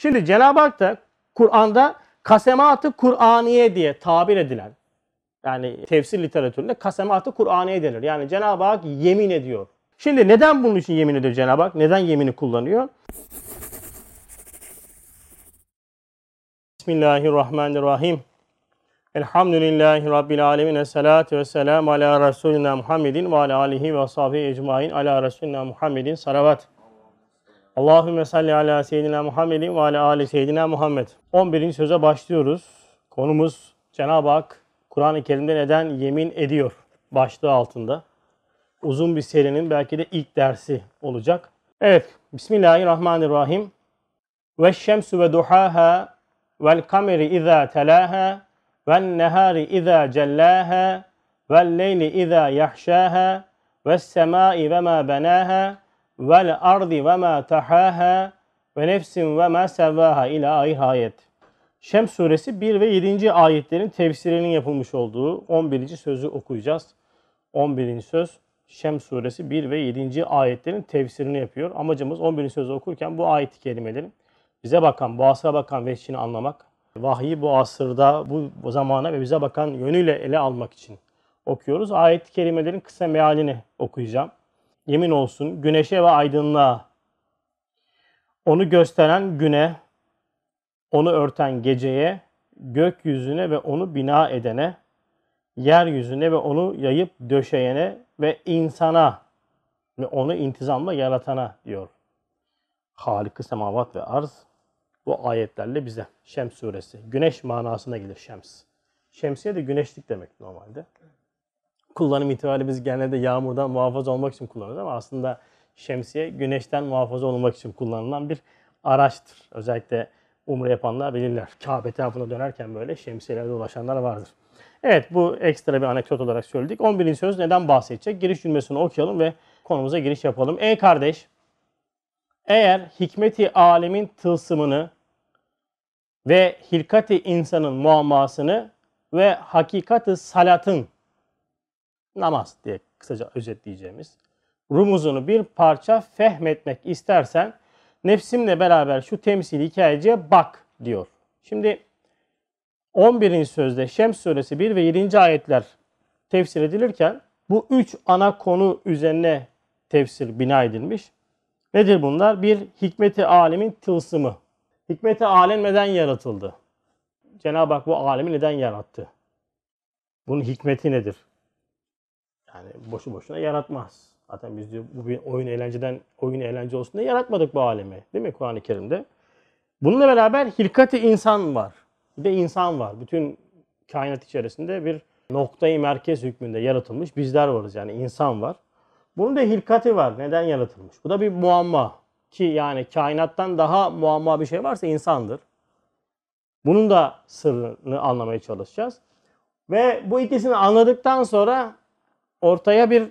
Şimdi Cenab-ı Hak da Kur'an'da kasematı Kur'aniye diye tabir edilen yani tefsir literatüründe kasematı Kur'aniye denir. Yani Cenab-ı Hak yemin ediyor. Şimdi neden bunun için yemin ediyor Cenab-ı Hak? Neden yemini kullanıyor? Bismillahirrahmanirrahim. Elhamdülillahi Rabbil alemin. Esselatu vesselamu ala Resulina Muhammedin ve ala alihi ve sahbihi ecmain ala Resulina Muhammedin salavat. Allahümme salli ala seyyidina Muhammedin ve ala ali seyyidina Muhammed. 11. söze başlıyoruz. Konumuz Cenab-ı Hak Kur'an-ı Kerim'de neden yemin ediyor başlığı altında. Uzun bir serinin belki de ilk dersi olacak. Evet, Bismillahirrahmanirrahim. Ve şemsu ve duhaha vel kameri izâ telâha vel nehâri izâ cellâha vel leyli izâ yahşâha ve semâi ve mâ benâha vel ardi ve mâ tahâha ve nefsin ve mâ sevvâha ila ayet. Şems suresi 1 ve 7. ayetlerin tefsirinin yapılmış olduğu 11. sözü okuyacağız. 11. söz Şems suresi 1 ve 7. ayetlerin tefsirini yapıyor. Amacımız 11. sözü okurken bu ayet-i bize bakan, bu asra bakan veçhini anlamak, vahyi bu asırda, bu zamana ve bize bakan yönüyle ele almak için okuyoruz. Ayet-i kerimelerin kısa mealini okuyacağım. Yemin olsun güneşe ve aydınlığa, onu gösteren güne, onu örten geceye, gökyüzüne ve onu bina edene, yeryüzüne ve onu yayıp döşeyene ve insana ve onu intizamla yaratana diyor. Halik-i semavat ve arz bu ayetlerle bize. Şems suresi. Güneş manasına gelir Şems. Şemsiye de güneşlik demek normalde. Kullanım itibariyle biz genelde yağmurdan muhafaza olmak için kullanırız ama aslında şemsiye güneşten muhafaza olmak için kullanılan bir araçtır. Özellikle umre yapanlar bilirler. Kabe etrafına dönerken böyle şemsiyelerle dolaşanlar vardır. Evet bu ekstra bir anekdot olarak söyledik. 11. söz neden bahsedecek? Giriş cümlesini okuyalım ve konumuza giriş yapalım. Ey kardeş eğer hikmeti alemin tılsımını ve hilkati insanın muammasını ve hakikati salatın namaz diye kısaca özetleyeceğimiz rumuzunu bir parça fehmetmek istersen nefsimle beraber şu temsil hikayeciye bak diyor. Şimdi 11. sözde Şems suresi 1 ve 7. ayetler tefsir edilirken bu üç ana konu üzerine tefsir bina edilmiş. Nedir bunlar? Bir, hikmeti alemin tılsımı. Hikmeti alem neden yaratıldı? Cenab-ı Hak bu alemi neden yarattı? Bunun hikmeti nedir? Yani boşu boşuna yaratmaz. Zaten biz diyor bu bir oyun eğlenceden oyun eğlence olsun diye yaratmadık bu alemi. Değil mi Kur'an-ı Kerim'de? Bununla beraber hilkati insan var. Bir de insan var. Bütün kainat içerisinde bir noktayı merkez hükmünde yaratılmış bizler varız. Yani insan var. Bunun da hilkati var. Neden yaratılmış? Bu da bir muamma. Ki yani kainattan daha muamma bir şey varsa insandır. Bunun da sırrını anlamaya çalışacağız. Ve bu ikisini anladıktan sonra ortaya bir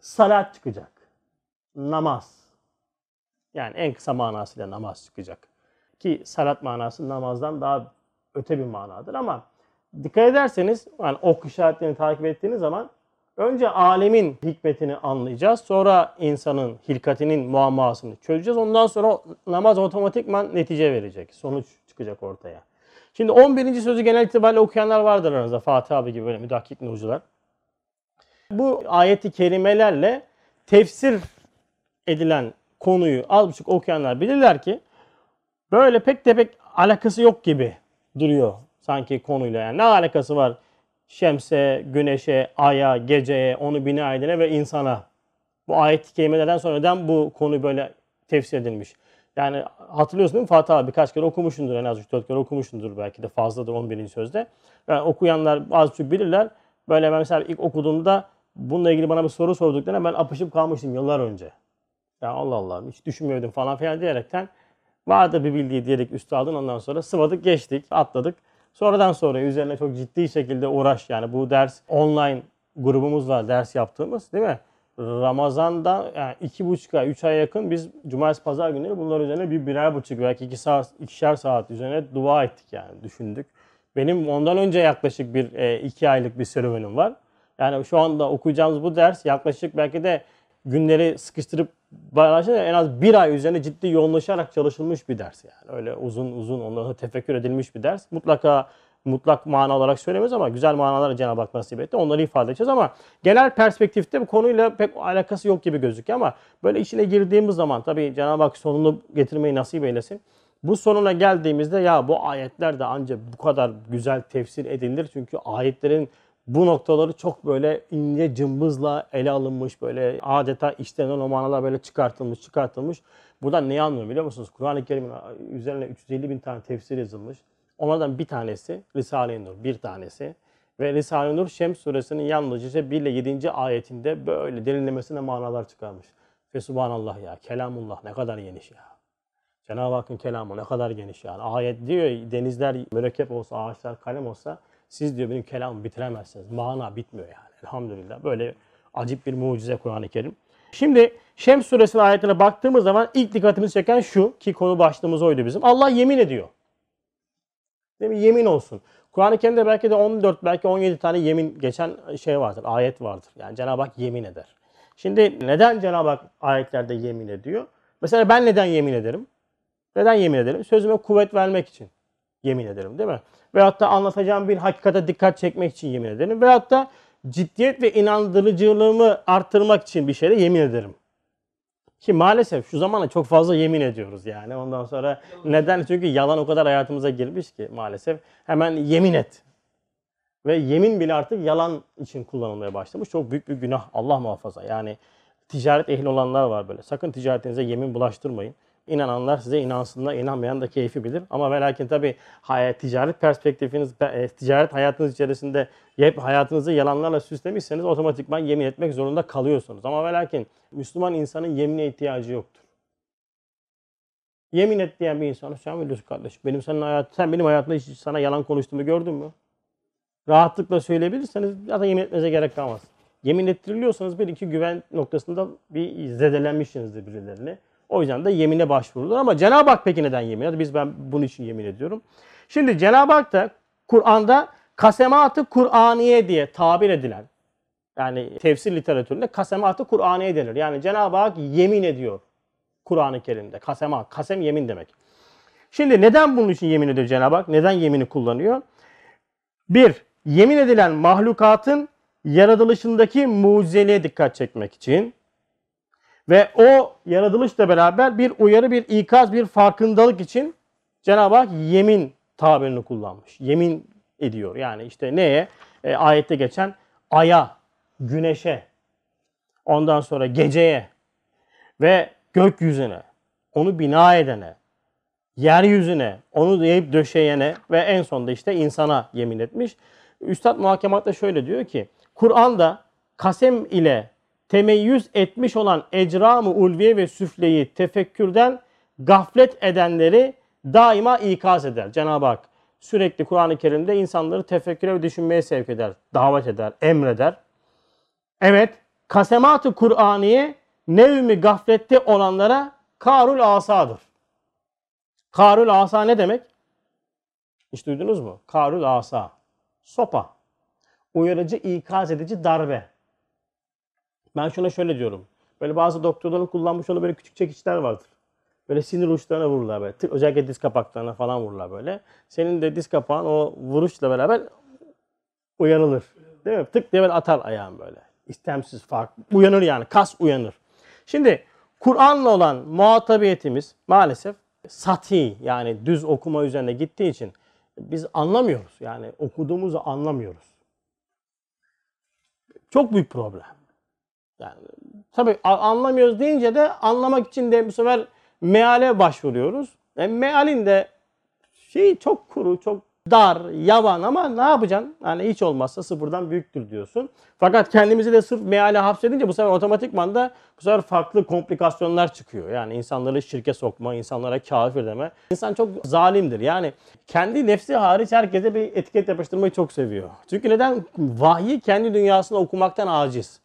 salat çıkacak. Namaz. Yani en kısa manasıyla namaz çıkacak. Ki salat manası namazdan daha öte bir manadır ama dikkat ederseniz yani ok işaretlerini takip ettiğiniz zaman önce alemin hikmetini anlayacağız. Sonra insanın hilkatinin muammasını çözeceğiz. Ondan sonra namaz otomatikman netice verecek. Sonuç çıkacak ortaya. Şimdi 11. sözü genel itibariyle okuyanlar vardır aranızda. Fatih abi gibi böyle müdahkik nurcular. Bu ayeti kerimelerle tefsir edilen konuyu az buçuk okuyanlar bilirler ki böyle pek de pek alakası yok gibi duruyor sanki konuyla. Yani ne alakası var şemse, güneşe, aya, geceye, onu bina edene ve insana? Bu ayet-i kerimelerden sonra neden bu konu böyle tefsir edilmiş? Yani hatırlıyorsun değil mi Fatih abi birkaç kere okumuşsundur en az 3-4 kere okumuşsundur belki de fazladır 11. sözde. Yani okuyanlar az çok bilirler. Böyle ben mesela ilk okuduğumda bununla ilgili bana bir soru sorduklarına ben apışıp kalmıştım yıllar önce. Ya Allah Allah hiç düşünmüyordum falan filan diyerekten vardı bir bildiği diyerek üstü aldın ondan sonra sıvadık geçtik atladık. Sonradan sonra üzerine çok ciddi şekilde uğraş yani bu ders online grubumuz var ders yaptığımız değil mi? Ramazan'da yani iki buçuk ay, üç ay yakın biz cumartesi pazar günleri bunlar üzerine bir birer buçuk belki iki saat, ikişer saat üzerine dua ettik yani düşündük. Benim ondan önce yaklaşık bir e, iki aylık bir serüvenim var. Yani şu anda okuyacağımız bu ders yaklaşık belki de günleri sıkıştırıp başlayınca en az bir ay üzerine ciddi yoğunlaşarak çalışılmış bir ders yani. Öyle uzun uzun onları tefekkür edilmiş bir ders. Mutlaka mutlak mana olarak söylemiyoruz ama güzel manalar Cenab-ı Hak nasip etti. Onları ifade edeceğiz ama genel perspektifte bu konuyla pek alakası yok gibi gözüküyor ama böyle içine girdiğimiz zaman tabii Cenab-ı Hak sonunu getirmeyi nasip eylesin. Bu sonuna geldiğimizde ya bu ayetler de ancak bu kadar güzel tefsir edilir. Çünkü ayetlerin bu noktaları çok böyle ince cımbızla ele alınmış böyle adeta işlenen o manalar böyle çıkartılmış çıkartılmış. Buradan neyi anlıyorum biliyor musunuz? Kur'an-ı Kerim'in üzerine 350 bin tane tefsir yazılmış. Onlardan bir tanesi Risale-i Nur, bir tanesi. Ve Risale-i Nur Şems suresinin yalnızca 1 ile 7. ayetinde böyle derinlemesine manalar çıkarmış. Ve subhanallah ya, kelamullah ne kadar geniş ya. Cenab-ı Hakk'ın kelamı ne kadar geniş yani. Ayet diyor denizler mürekkep olsa, ağaçlar kalem olsa siz diyor benim kelamımı bitiremezsiniz. Mana bitmiyor yani. Elhamdülillah. Böyle acip bir mucize Kur'an-ı Kerim. Şimdi Şems suresinin ayetine baktığımız zaman ilk dikkatimizi çeken şu ki konu başlığımız oydu bizim. Allah yemin ediyor. Değil mi? Yemin olsun. Kur'an-ı Kerim'de belki de 14 belki 17 tane yemin geçen şey vardır, ayet vardır. Yani Cenab-ı Hak yemin eder. Şimdi neden Cenab-ı Hak ayetlerde yemin ediyor? Mesela ben neden yemin ederim? Neden yemin ederim? Sözüme kuvvet vermek için yemin ederim değil mi? Veyahut da anlatacağım bir hakikate dikkat çekmek için yemin ederim. Veyahut da ciddiyet ve inandırıcılığımı arttırmak için bir şeyde yemin ederim. Ki maalesef şu zamana çok fazla yemin ediyoruz yani. Ondan sonra neden? Çünkü yalan o kadar hayatımıza girmiş ki maalesef. Hemen yemin et. Ve yemin bile artık yalan için kullanılmaya başlamış. Çok büyük bir günah. Allah muhafaza. Yani ticaret ehli olanlar var böyle. Sakın ticaretinize yemin bulaştırmayın. İnananlar size inansınlar, inanmayan da keyfi bilir. Ama ve lakin tabii hayat, ticaret perspektifiniz, e, ticaret hayatınız içerisinde hep hayatınızı yalanlarla süslemişseniz otomatikman yemin etmek zorunda kalıyorsunuz. Ama ve lakin Müslüman insanın yemine ihtiyacı yoktur. Yemin et diyen bir insana sen biliyorsun kardeşim. Benim senin hayat, sen benim hayatımda hiç sana yalan konuştuğumu gördün mü? Rahatlıkla söyleyebilirseniz zaten yemin etmenize gerek kalmaz. Yemin ettiriliyorsanız bir iki güven noktasında bir zedelenmişsinizdir birilerini. O yüzden de yemine başvurulur. Ama Cenab-ı Hak peki neden yemin ediyor? Biz ben bunun için yemin ediyorum. Şimdi Cenab-ı Hak da Kur'an'da kasematı Kur'aniye diye tabir edilen yani tefsir literatüründe kasematı Kur'aniye denir. Yani Cenab-ı Hak yemin ediyor Kur'an-ı Kerim'de. Kasemat, kasem yemin demek. Şimdi neden bunun için yemin ediyor Cenab-ı Hak? Neden yemini kullanıyor? Bir, yemin edilen mahlukatın yaratılışındaki mucizeliğe dikkat çekmek için. Ve o yaratılışla beraber bir uyarı, bir ikaz, bir farkındalık için Cenab-ı Hak yemin tabirini kullanmış. Yemin ediyor. Yani işte neye? E, ayette geçen aya, güneşe, ondan sonra geceye ve gökyüzüne, onu bina edene, yeryüzüne, onu deyip döşeyene ve en sonunda işte insana yemin etmiş. Üstad muhakematta şöyle diyor ki, Kur'an'da kasem ile temeyyüz etmiş olan ecram-ı ulviye ve süfleyi tefekkürden gaflet edenleri daima ikaz eder. Cenab-ı Hak sürekli Kur'an-ı Kerim'de insanları tefekküre ve düşünmeye sevk eder, davet eder, emreder. Evet, kasemat-ı Kur'aniye nevmi gaflette olanlara karul asadır. Karul asa ne demek? Hiç duydunuz mu? Karul asa. Sopa. Uyarıcı, ikaz edici darbe. Ben şuna şöyle diyorum. Böyle bazı doktorların kullanmış olduğu böyle küçük çekiçler vardır. Böyle sinir uçlarına vururlar böyle. Tık, özellikle diz kapaklarına falan vururlar böyle. Senin de diz kapağın o vuruşla beraber uyanılır. Değil mi? Tık diye böyle atar ayağın böyle. İstemsiz fark. Uyanır yani. Kas uyanır. Şimdi Kur'an'la olan muhatabiyetimiz maalesef sati yani düz okuma üzerine gittiği için biz anlamıyoruz. Yani okuduğumuzu anlamıyoruz. Çok büyük problem. Yani tabii anlamıyoruz deyince de anlamak için de bu sefer meale başvuruyoruz. E, mealin de şey çok kuru, çok dar, yavan ama ne yapacaksın? Yani hiç olmazsa sıfırdan büyüktür diyorsun. Fakat kendimizi de sırf meale hapsedince bu sefer otomatikman da bu sefer farklı komplikasyonlar çıkıyor. Yani insanları şirke sokma, insanlara kafir deme. İnsan çok zalimdir. Yani kendi nefsi hariç herkese bir etiket yapıştırmayı çok seviyor. Çünkü neden? Vahyi kendi dünyasında okumaktan aciz.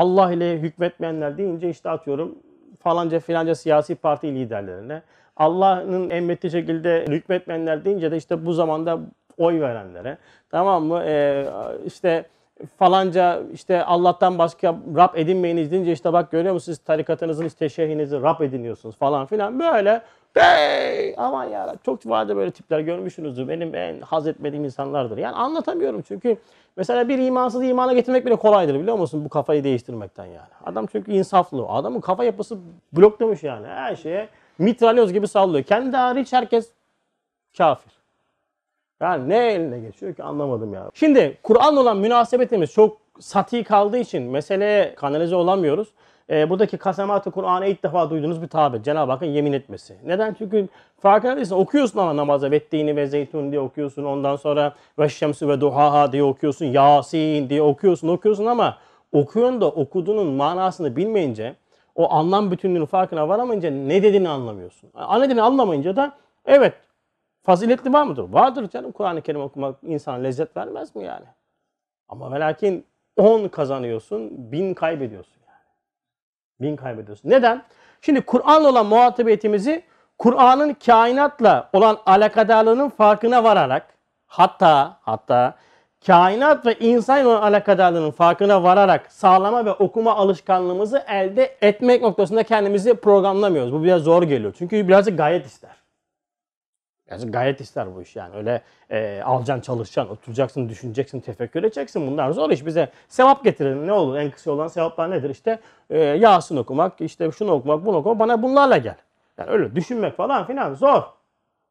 Allah ile hükmetmeyenler deyince işte atıyorum falanca filanca siyasi parti liderlerine. Allah'ın emrettiği şekilde hükmetmeyenler deyince de işte bu zamanda oy verenlere. Tamam mı? Ee, işte falanca işte Allah'tan başka Rab edinmeyiniz deyince işte bak görüyor musunuz tarikatınızın işte şeyhinizi Rab ediniyorsunuz falan filan böyle Bey! Aman ya çok vardı böyle tipler görmüşsünüzdür. Benim en haz etmediğim insanlardır. Yani anlatamıyorum çünkü mesela bir imansız imana getirmek bile kolaydır biliyor musun bu kafayı değiştirmekten yani. Adam çünkü insaflı. Adamın kafa yapısı bloklamış yani. Her şeye mitralyoz gibi sallıyor. Kendi hariç herkes kafir. Yani ne eline geçiyor ki anlamadım ya. Şimdi Kur'an'la olan münasebetimiz çok sati kaldığı için meseleye kanalize olamıyoruz. Ee, buradaki kasemat-ı Kur'an'ı ilk defa duyduğunuz bir tabir. Cenab-ı Hakk'ın yemin etmesi. Neden? Çünkü farkında değilsin. Okuyorsun ama namazda vettini ve zeytun diye okuyorsun. Ondan sonra ve şemsi ve duhaha diye okuyorsun. Yasin diye okuyorsun okuyorsun ama okuyorsun da okuduğunun manasını bilmeyince o anlam bütünlüğünün farkına varamayınca ne dediğini anlamıyorsun. Ne dediğini anlamayınca da evet Faziletli var mıdır? Vardır canım Kur'an-ı Kerim okumak insana lezzet vermez mi yani? Ama ve lakin 10 kazanıyorsun, bin kaybediyorsun yani. Bin kaybediyorsun. Neden? Şimdi Kur'an'la olan muhatabiyetimizi Kur'an'ın kainatla olan alakadarlığının farkına vararak hatta hatta kainat ve insan olan alakadarlığının farkına vararak sağlama ve okuma alışkanlığımızı elde etmek noktasında kendimizi programlamıyoruz. Bu biraz zor geliyor. Çünkü birazcık gayet ister. Yani gayet ister bu iş yani. Öyle e, alacaksın, çalışacaksın, oturacaksın, düşüneceksin, tefekkür edeceksin. Bunlar zor iş. Bize sevap getirir. Ne olur? En kısa olan sevaplar nedir? İşte e, Yasin okumak, işte şunu okumak, bunu okumak. Bana bunlarla gel. Yani öyle düşünmek falan filan zor.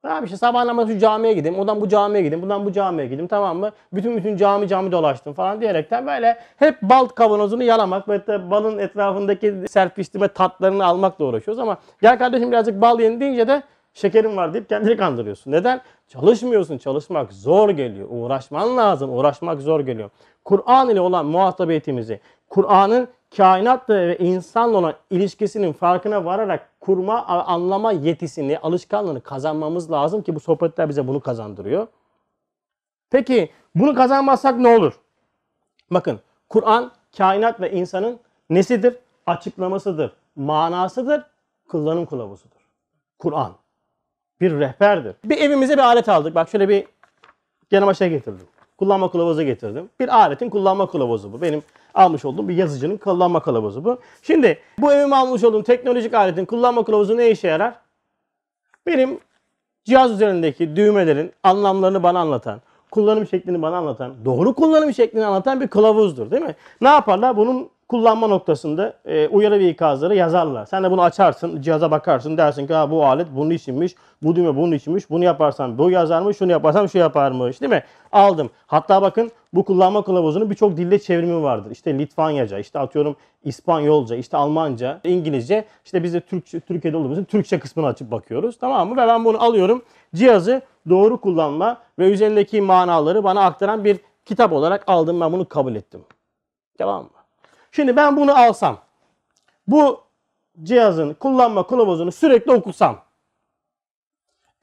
Abi işte sabah namazı camiye gideyim, odan bu camiye gideyim, bundan bu camiye gideyim tamam mı? Bütün bütün cami cami dolaştım falan diyerekten böyle hep bal kavanozunu yalamak ve de balın etrafındaki serpiştirme tatlarını almakla uğraşıyoruz ama gel kardeşim birazcık bal yiyin deyince de şekerim var deyip kendini kandırıyorsun. Neden? Çalışmıyorsun. Çalışmak zor geliyor. Uğraşman lazım. Uğraşmak zor geliyor. Kur'an ile olan muhatabiyetimizi, Kur'an'ın kainatla ve insanla olan ilişkisinin farkına vararak kurma, anlama yetisini, alışkanlığını kazanmamız lazım ki bu sohbetler bize bunu kazandırıyor. Peki bunu kazanmazsak ne olur? Bakın Kur'an kainat ve insanın nesidir? Açıklamasıdır, manasıdır, kullanım kılavuzudur. Kur'an bir rehberdir. Bir evimize bir alet aldık. Bak şöyle bir yanıma şey getirdim. Kullanma kılavuzu getirdim. Bir aletin kullanma kılavuzu bu. Benim almış olduğum bir yazıcının kullanma kılavuzu bu. Şimdi bu evime almış olduğum teknolojik aletin kullanma kılavuzu ne işe yarar? Benim cihaz üzerindeki düğmelerin anlamlarını bana anlatan, kullanım şeklini bana anlatan, doğru kullanım şeklini anlatan bir kılavuzdur değil mi? Ne yaparlar? Bunun kullanma noktasında e, uyarı ve ikazları yazarlar. Sen de bunu açarsın, cihaza bakarsın dersin ki ha, bu alet bunun içinmiş, bu düğme bunun içinmiş, bunu yaparsan bu yazarmış, şunu yaparsam şu yaparmış değil mi? Aldım. Hatta bakın bu kullanma kılavuzunun birçok dilde çevrimi vardır. İşte Litvanyaca, işte atıyorum İspanyolca, işte Almanca, İngilizce. İşte biz de Türkçe, Türkiye'de olduğumuz için Türkçe kısmını açıp bakıyoruz. Tamam mı? Ve ben bunu alıyorum. Cihazı doğru kullanma ve üzerindeki manaları bana aktaran bir kitap olarak aldım. Ben bunu kabul ettim. Tamam mı? Şimdi ben bunu alsam, bu cihazın kullanma kılavuzunu sürekli okusam,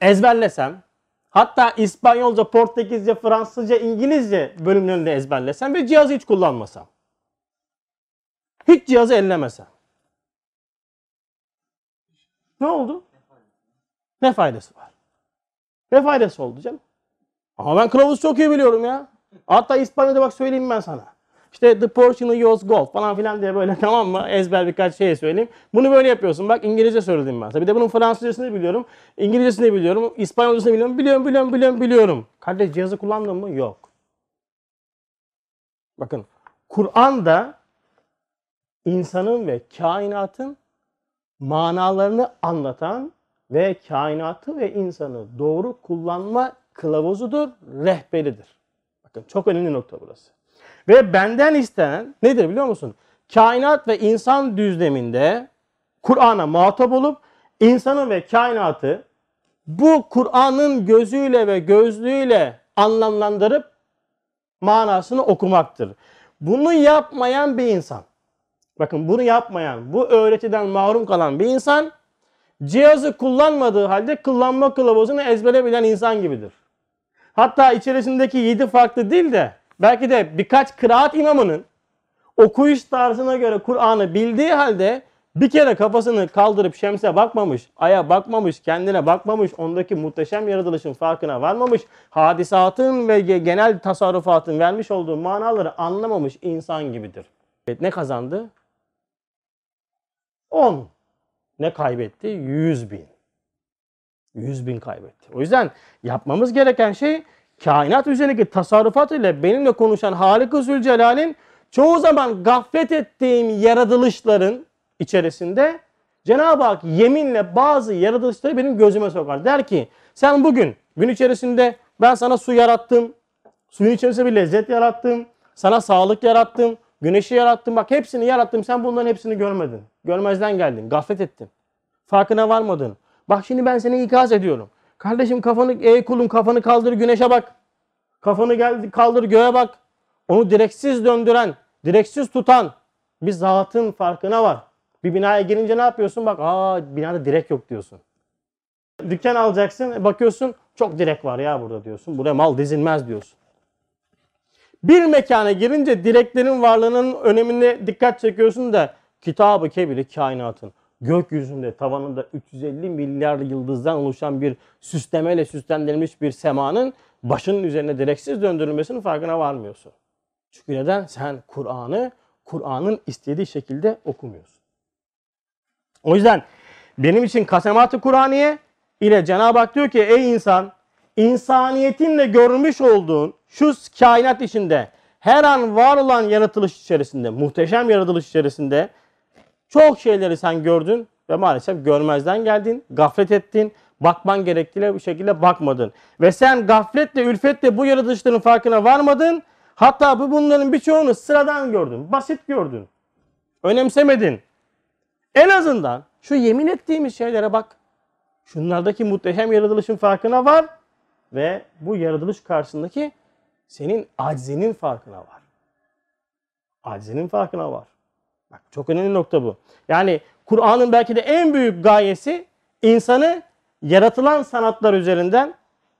ezberlesem, hatta İspanyolca, Portekizce, Fransızca, İngilizce bölümlerinde ezberlesem ve cihazı hiç kullanmasam. Hiç cihazı ellemesem. Ne oldu? Ne faydası var? Ne faydası oldu canım? Ama ben kılavuzu çok iyi biliyorum ya. Hatta İspanyolca bak söyleyeyim ben sana. İşte the portion yours gold falan filan diye böyle tamam mı ezber birkaç şey söyleyeyim. Bunu böyle yapıyorsun. Bak İngilizce söyledim ben. Bir de bunun Fransızcasını biliyorum. İngilizcesini biliyorum. İspanyolcasını biliyorum. Biliyorum, biliyorum, biliyorum, biliyorum. Kardeş cihazı kullandın mı? Yok. Bakın Kur'an'da insanın ve kainatın manalarını anlatan ve kainatı ve insanı doğru kullanma kılavuzudur, rehberidir. Bakın çok önemli nokta burası. Ve benden istenen nedir biliyor musun? Kainat ve insan düzleminde Kur'an'a muhatap olup insanı ve kainatı bu Kur'an'ın gözüyle ve gözlüğüyle anlamlandırıp manasını okumaktır. Bunu yapmayan bir insan, bakın bunu yapmayan, bu öğretiden mahrum kalan bir insan, cihazı kullanmadığı halde kullanma kılavuzunu ezbere bilen insan gibidir. Hatta içerisindeki yedi farklı dil de belki de birkaç kıraat imamının okuyuş tarzına göre Kur'an'ı bildiği halde Bir kere kafasını kaldırıp şemse bakmamış, aya bakmamış, kendine bakmamış, ondaki muhteşem yaratılışın farkına varmamış, hadisatın ve ge- genel tasarrufatın vermiş olduğu manaları anlamamış insan gibidir. Evet, ne kazandı? 10. Ne kaybetti? 100 bin. 100 bin kaybetti. O yüzden yapmamız gereken şey kainat üzerindeki tasarrufat ile benimle konuşan Halik-ı Zülcelal'in çoğu zaman gaflet ettiğim yaratılışların içerisinde Cenab-ı Hak yeminle bazı yaratılışları benim gözüme sokar. Der ki sen bugün gün içerisinde ben sana su yarattım. Suyun içerisinde bir lezzet yarattım. Sana sağlık yarattım. Güneşi yarattım. Bak hepsini yarattım. Sen bunların hepsini görmedin. Görmezden geldin. Gaflet ettin. Farkına varmadın. Bak şimdi ben seni ikaz ediyorum. Kardeşim kafanı, ey kulum kafanı kaldır güneşe bak. Kafanı gel, kaldır göğe bak. Onu direksiz döndüren, direksiz tutan bir zatın farkına var. Bir binaya girince ne yapıyorsun? Bak aa binada direk yok diyorsun. Dükkan alacaksın bakıyorsun çok direk var ya burada diyorsun. Buraya mal dizilmez diyorsun. Bir mekana girince direklerin varlığının önemine dikkat çekiyorsun da kitabı kebiri kainatın gökyüzünde tavanında 350 milyar yıldızdan oluşan bir süslemeyle süslendirilmiş bir semanın başının üzerine direksiz döndürülmesinin farkına varmıyorsun. Çünkü neden? Sen Kur'an'ı Kur'an'ın istediği şekilde okumuyorsun. O yüzden benim için kasemat-ı Kur'aniye ile Cenab-ı Hak diyor ki ey insan insaniyetinle görmüş olduğun şu kainat içinde her an var olan yaratılış içerisinde, muhteşem yaratılış içerisinde çok şeyleri sen gördün ve maalesef görmezden geldin, gaflet ettin, bakman gerektiğiyle bu şekilde bakmadın. Ve sen gafletle, ülfetle bu yaratılışların farkına varmadın. Hatta bu bunların birçoğunu sıradan gördün, basit gördün. Önemsemedin. En azından şu yemin ettiğimiz şeylere bak. Şunlardaki muhteşem yaratılışın farkına var ve bu yaratılış karşısındaki senin aczinin farkına var. Aczinin farkına var. Bak çok önemli nokta bu. Yani Kur'an'ın belki de en büyük gayesi insanı yaratılan sanatlar üzerinden,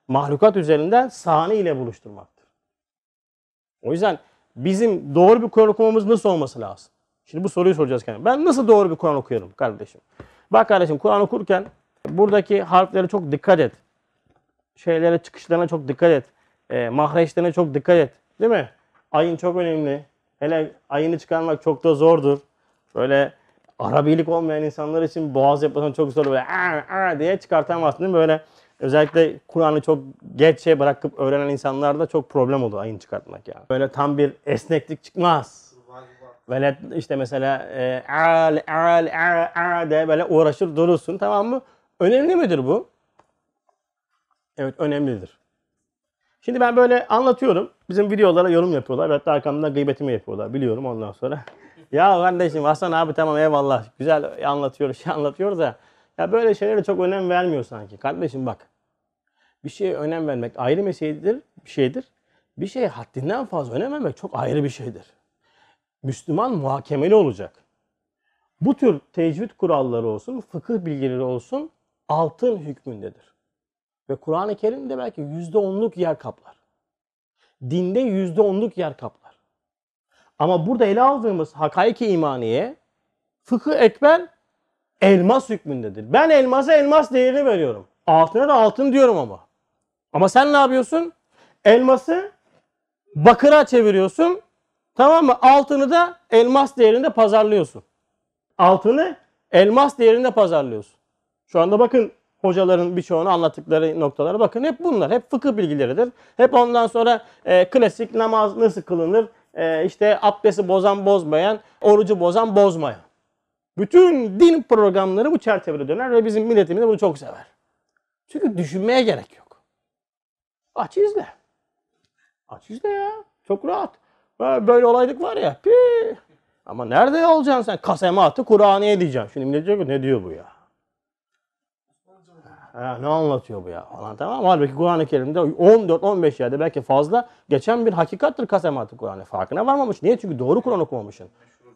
mahlukat üzerinden sahne ile buluşturmaktır. O yüzden bizim doğru bir Kur'an okumamız nasıl olması lazım? Şimdi bu soruyu soracağız kendime. Ben nasıl doğru bir Kur'an okuyorum kardeşim? Bak kardeşim Kur'an okurken buradaki harflere çok dikkat et. Şeylere çıkışlarına çok dikkat et. E, mahreçlerine çok dikkat et. Değil mi? Ayın çok önemli. Hele ayını çıkarmak çok da zordur. Böyle Arabilik olmayan insanlar için boğaz yapmasını çok zor. Böyle aa, aa diye çıkartamazsın değil mi? Böyle özellikle Kur'an'ı çok geçe bırakıp öğrenen insanlarda çok problem olur ayını çıkartmak yani. Böyle tam bir esneklik çıkmaz. Böyle işte mesela e, al al al diye böyle uğraşır durursun tamam mı? Önemli midir bu? Evet önemlidir. Şimdi ben böyle anlatıyorum. Bizim videolara yorum yapıyorlar. Hatta arkamda gıybetimi yapıyorlar. Biliyorum ondan sonra. ya kardeşim Hasan abi tamam eyvallah. Güzel anlatıyor, şey anlatıyor da. Ya böyle şeylere çok önem vermiyor sanki. Kardeşim bak. Bir şeye önem vermek ayrı şeydir. Bir şeydir. Bir şeye haddinden fazla önem vermek çok ayrı bir şeydir. Müslüman muhakemeli olacak. Bu tür tecvid kuralları olsun, fıkıh bilgileri olsun altın hükmündedir. Ve Kur'an-ı Kerim'de belki yüzde onluk yer kaplar. Dinde yüzde onluk yer kaplar. Ama burada ele aldığımız hakaiki imaniye fıkıh ekber elmas hükmündedir. Ben elmasa elmas değerini veriyorum. Altına da altın diyorum ama. Ama sen ne yapıyorsun? Elması bakıra çeviriyorsun. Tamam mı? Altını da elmas değerinde pazarlıyorsun. Altını elmas değerinde pazarlıyorsun. Şu anda bakın hocaların birçoğunu anlattıkları noktalara bakın. Hep bunlar. Hep fıkıh bilgileridir. Hep ondan sonra e, klasik namaz nasıl kılınır? E, işte abdesti bozan bozmayan, orucu bozan bozmayan. Bütün din programları bu çerçevede döner ve bizim milletimiz de bunu çok sever. Çünkü düşünmeye gerek yok. Aç izle. Aç izle ya. Çok rahat. Böyle olaylık var ya. Pi. Ama nerede olacaksın sen? Kasematı Kur'an'ı diyeceksin. Şimdi millet diyor ki ne diyor bu ya? Ha, ne anlatıyor bu ya falan tamam mı? Halbuki Kur'an-ı Kerim'de 14-15 yerde belki fazla geçen bir hakikattır kasematı Kur'an'ı. Farkına varmamış. Niye? Çünkü doğru Kur'an okumamışsın.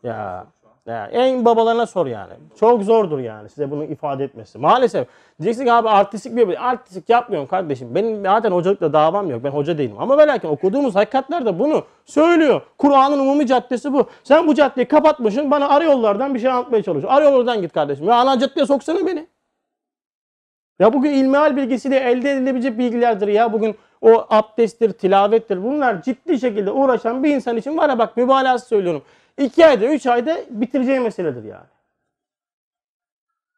Ya Ya, en babalarına sor yani. Çok zordur yani size bunu ifade etmesi. Maalesef. Diyeceksin ki abi artistik bir artistik yapmıyorum kardeşim. Benim zaten hocalıkla davam yok. Ben hoca değilim. Ama ve lakin okuduğumuz hakikatler de bunu söylüyor. Kur'an'ın umumi caddesi bu. Sen bu caddeyi kapatmışsın bana arı yollardan bir şey anlatmaya çalışıyorsun. Arı yollardan git kardeşim. Ya ana caddeye soksana beni. Ya bugün ilmihal bilgisiyle elde edilebilecek bilgilerdir ya. Bugün o abdesttir, tilavettir. Bunlar ciddi şekilde uğraşan bir insan için var ya bak mübalağası söylüyorum. 2 ayda, 3 ayda bitireceği meseledir yani.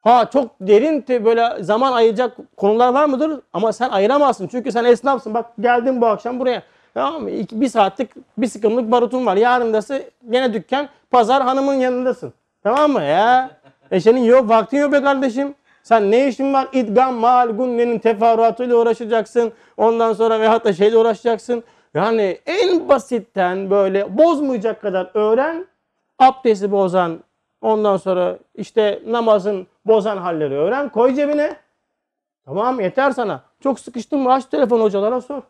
Ha çok derin böyle zaman ayıracak konular var mıdır? Ama sen ayıramazsın. Çünkü sen esnafsın. Bak geldin bu akşam buraya. Tamam mı? İki, bir saatlik bir sıkımlık barutun var. Yarındası gene dükkan, pazar hanımın yanındasın. Tamam mı ya? E senin yok, vaktin yok be kardeşim. Sen ne işin var? İdgam, mal, gunnenin teferruatıyla uğraşacaksın. Ondan sonra veyahut da şeyle uğraşacaksın. Yani en basitten böyle bozmayacak kadar öğren. Abdesti bozan, ondan sonra işte namazın bozan halleri öğren. Koy cebine. Tamam yeter sana. Çok sıkıştın mı aç telefon hocalara sor.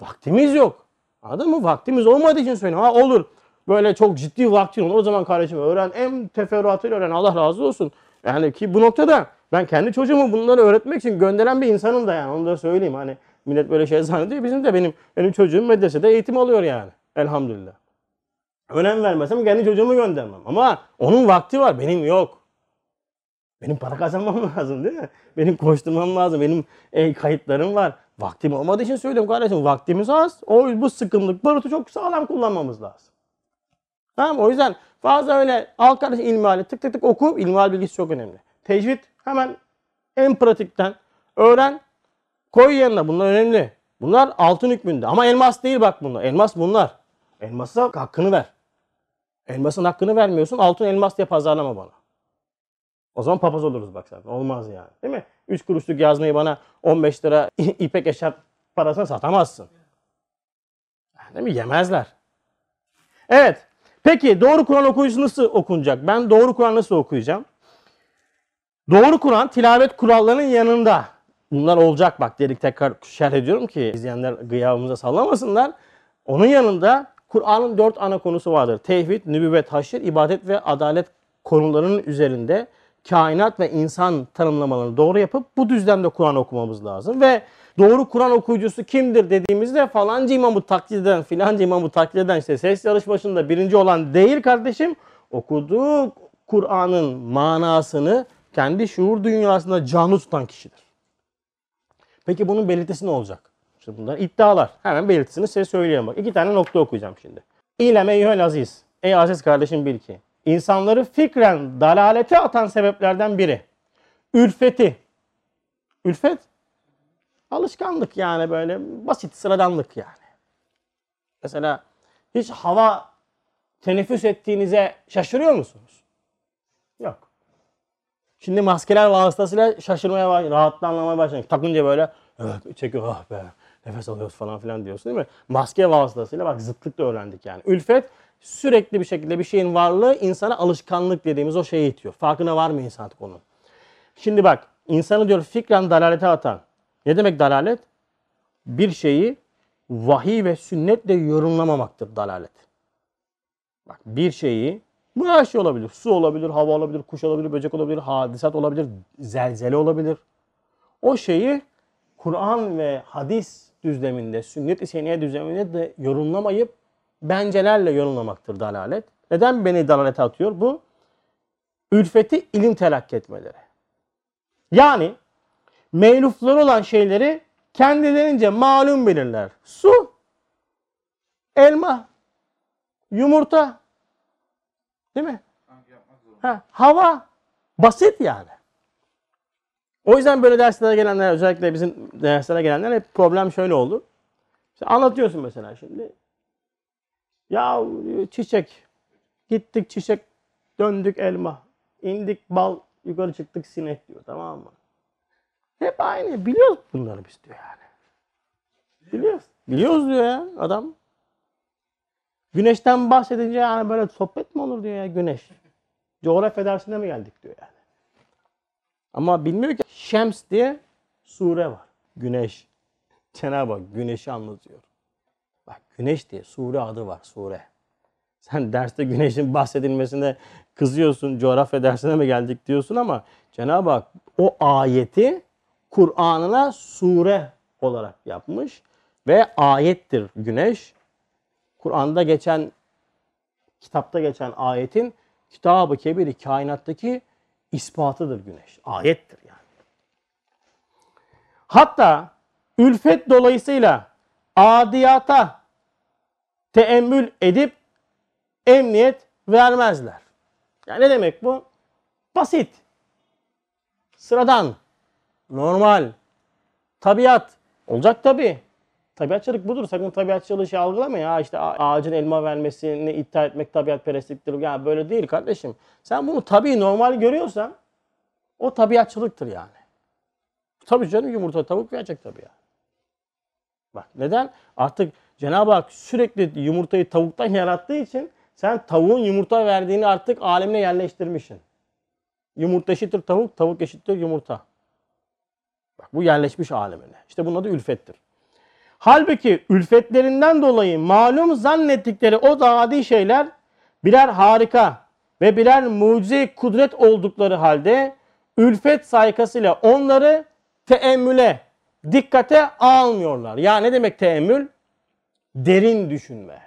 Vaktimiz yok. Anladın mı? Vaktimiz olmadığı için söylüyorum. Ha olur. Böyle çok ciddi vaktin olur. O zaman kardeşim öğren. En teferruatıyla öğren. Allah razı olsun. Yani ki bu noktada ben kendi çocuğumu bunları öğretmek için gönderen bir insanım da yani. Onu da söyleyeyim. Hani millet böyle şey zannediyor. Bizim de benim benim çocuğum medresede eğitim alıyor yani. Elhamdülillah. Önem vermesem kendi çocuğumu göndermem. Ama onun vakti var. Benim yok. Benim para kazanmam lazım değil mi? Benim koşturmam lazım. Benim e, kayıtlarım var. Vaktim olmadığı için söylüyorum kardeşim. Vaktimiz az. O bu sıkımlık barutu çok sağlam kullanmamız lazım. Tamam O yüzden fazla öyle al kardeşim ilmihali tık tık tık oku. İlmihal bilgisi çok önemli. Tecvid hemen en pratikten öğren. Koy yanına. Bunlar önemli. Bunlar altın hükmünde. Ama elmas değil bak bunlar. Elmas bunlar. Elmasa hakkını ver. Elmasın hakkını vermiyorsun. Altın elmas diye pazarlama bana. O zaman papaz oluruz bak sen. Olmaz yani. Değil mi? 3 kuruşluk yazmayı bana 15 lira ipek eşarp parasına satamazsın. Değil mi? Yemezler. Evet. Peki doğru Kur'an okuyucusu nasıl okunacak? Ben doğru Kur'an nasıl okuyacağım? Doğru Kur'an tilavet kurallarının yanında. Bunlar olacak bak dedik tekrar şerh ediyorum ki izleyenler gıyabımıza sallamasınlar. Onun yanında Kur'an'ın dört ana konusu vardır. Tevhid, nübüvvet, haşir, ibadet ve adalet konularının üzerinde kainat ve insan tanımlamalarını doğru yapıp bu düzlemde Kur'an okumamız lazım. Ve doğru Kur'an okuyucusu kimdir dediğimizde falanca imamı taklit eden, filanca imamı taklit eden işte ses yarışmasında birinci olan değil kardeşim. Okuduğu Kur'an'ın manasını kendi şuur dünyasında canlı tutan kişidir. Peki bunun belirtisi ne olacak? İşte bunlar iddialar. Hemen belirtisini size söyleyeyim bak. İki tane nokta okuyacağım şimdi. İlem eyyühel aziz. Ey aziz kardeşim bil ki. İnsanları fikren dalalete atan sebeplerden biri. Ülfeti. Ülfet? Alışkanlık yani böyle basit sıradanlık yani. Mesela hiç hava teneffüs ettiğinize şaşırıyor musunuz? Yok. Şimdi maskeler vasıtasıyla şaşırmaya baş, rahatlanmaya başladık. Takınca böyle evet çekiyor ah be nefes alıyoruz falan filan diyorsun değil mi? Maske vasıtasıyla bak zıtlık da öğrendik yani. Ülfet sürekli bir şekilde bir şeyin varlığı insana alışkanlık dediğimiz o şeye itiyor. Farkına var mı insan artık onun? Şimdi bak insanı diyor fikren dalalete atan. Ne demek dalalet? Bir şeyi vahiy ve sünnetle yorumlamamaktır dalalet. Bak bir şeyi bu her şey olabilir. Su olabilir, hava olabilir, kuş olabilir, böcek olabilir, hadisat olabilir, zelzele olabilir. O şeyi Kur'an ve hadis düzleminde, sünnet-i seniye düzleminde de yorumlamayıp bencelerle yorumlamaktır dalalet. Neden beni dalalete atıyor? Bu ülfeti ilim telakki etmeleri. Yani meylufları olan şeyleri kendilerince malum bilirler. Su, elma, yumurta, değil mi? Ha, hava, basit yani. O yüzden böyle derslere gelenler, özellikle bizim derslere gelenler hep problem şöyle oldu. İşte anlatıyorsun mesela şimdi. Ya çiçek, gittik çiçek, döndük elma, indik bal, yukarı çıktık sinek diyor tamam mı? Hep aynı. Biliyoruz bunları biz diyor yani. Biliyoruz. Biliyoruz diyor ya adam. Güneşten bahsedince yani böyle sohbet mi olur diyor ya güneş. Coğrafya dersine mi geldik diyor yani. Ama bilmiyor ki Şems diye sure var. Güneş. Cenab-ı Hak güneşi anlatıyor. Bak güneş diye sure adı var sure. Sen derste güneşin bahsedilmesine kızıyorsun. Coğrafya dersine mi geldik diyorsun ama Cenab-ı Hak o ayeti Kur'an'ına sure olarak yapmış ve ayettir güneş. Kur'an'da geçen kitapta geçen ayetin kitabı kebiri kainattaki ispatıdır güneş. Ayettir yani. Hatta ülfet dolayısıyla adiyata teemmül edip emniyet vermezler. Yani ne demek bu? Basit. Sıradan. Normal. Tabiat. Olacak tabi. Tabiatçılık budur. Sakın tabiatçılığı şey algılama ya. İşte ağacın elma vermesini iddia etmek tabiatperestliktir. Ya böyle değil kardeşim. Sen bunu tabii normal görüyorsan o tabiatçılıktır yani. Tabii canım yumurta tavuk verecek tabii yani. Bak neden? Artık Cenab-ı Hak sürekli yumurtayı tavuktan yarattığı için sen tavuğun yumurta verdiğini artık alemine yerleştirmişsin. Yumurta eşittir tavuk, tavuk eşittir yumurta. Bak bu yerleşmiş alemine. İşte bunun adı ülfettir. Halbuki ülfetlerinden dolayı malum zannettikleri o adi şeyler birer harika ve birer mucize kudret oldukları halde ülfet saykasıyla onları teemmüle, dikkate almıyorlar. Ya ne demek teemmül? Derin düşünme.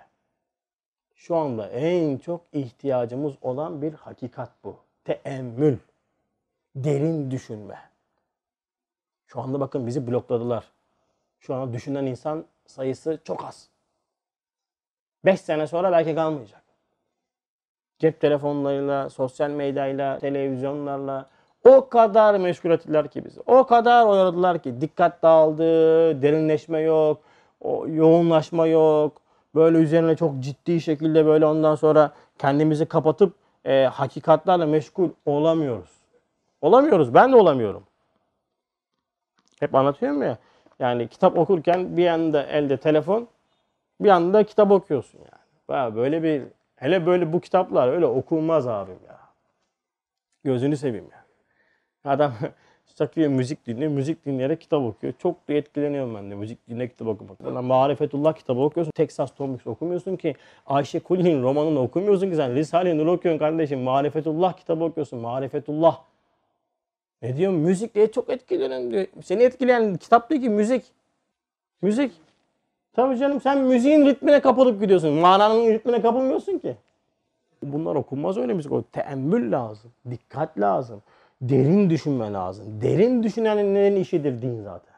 Şu anda en çok ihtiyacımız olan bir hakikat bu. Teemmül. Derin düşünme. Şu anda bakın bizi blokladılar. Şu anda düşünen insan sayısı çok az. 5 sene sonra belki kalmayacak. Cep telefonlarıyla, sosyal medyayla, televizyonlarla o kadar meşgul ettiler ki bizi. O kadar oyaladılar ki dikkat dağıldı, derinleşme yok, o yoğunlaşma yok. Böyle üzerine çok ciddi şekilde böyle ondan sonra kendimizi kapatıp e, hakikatlerle meşgul olamıyoruz. Olamıyoruz. Ben de olamıyorum. Hep anlatıyorum ya. Yani kitap okurken bir yanda elde telefon, bir yanda kitap okuyorsun yani. Böyle bir hele böyle bu kitaplar öyle okunmaz abim ya. Gözünü seveyim ya. Adam takıyor müzik dinliyor, müzik dinleyerek kitap okuyor. Çok etkileniyorum ben de müzik dinleyerek kitap okumak. Lan Marifetullah kitabı okuyorsun, Texas Tomix okumuyorsun ki, Ayşe Kuli'nin romanını okumuyorsun ki sen, Risale-i Nur okuyorsun kardeşim, Marifetullah kitabı okuyorsun, Marifetullah. Ne diyor? Müzikle çok etkilenen diyor. Seni etkileyen kitap değil ki müzik. Müzik. Tabii canım sen müziğin ritmine kapılıp gidiyorsun. Mananın ritmine kapılmıyorsun ki. Bunlar okunmaz öyle müzik. O teemmül lazım. Dikkat lazım. Derin düşünme lazım. Derin düşünenlerin işidir din zaten.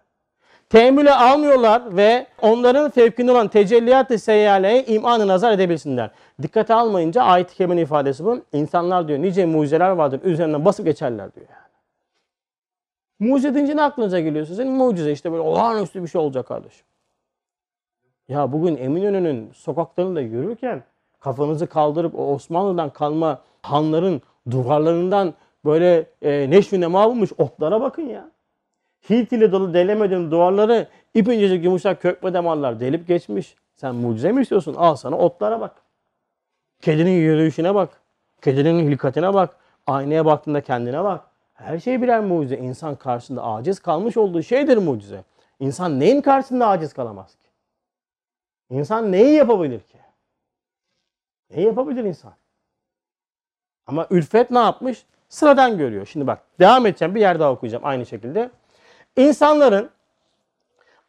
Teemmüle almıyorlar ve onların fevkinde olan tecelliyat-ı seyyaleye imanı nazar edebilsinler. Dikkate almayınca ayet-i ifadesi bu. İnsanlar diyor nice mucizeler vardır üzerinden basıp geçerler diyor yani. Mucize deyince ne aklınıza geliyor sizin? Mucize işte böyle olağanüstü bir şey olacak kardeşim. Ya bugün Eminönü'nün sokaklarında yürürken kafanızı kaldırıp o Osmanlı'dan kalma hanların duvarlarından böyle e, neşvi nema bulmuş otlara bakın ya. Hilt ile dolu delemeden duvarları ip incecik yumuşak kök ve damarlar delip geçmiş. Sen mucize mi istiyorsun? Al sana otlara bak. Kedinin yürüyüşüne bak. Kedinin hilkatine bak. Aynaya baktığında kendine bak. Her şey birer mucize. İnsan karşısında aciz kalmış olduğu şeydir mucize. İnsan neyin karşısında aciz kalamaz ki? İnsan neyi yapabilir ki? Neyi yapabilir insan? Ama ülfet ne yapmış? Sıradan görüyor. Şimdi bak devam edeceğim. Bir yer daha okuyacağım aynı şekilde. İnsanların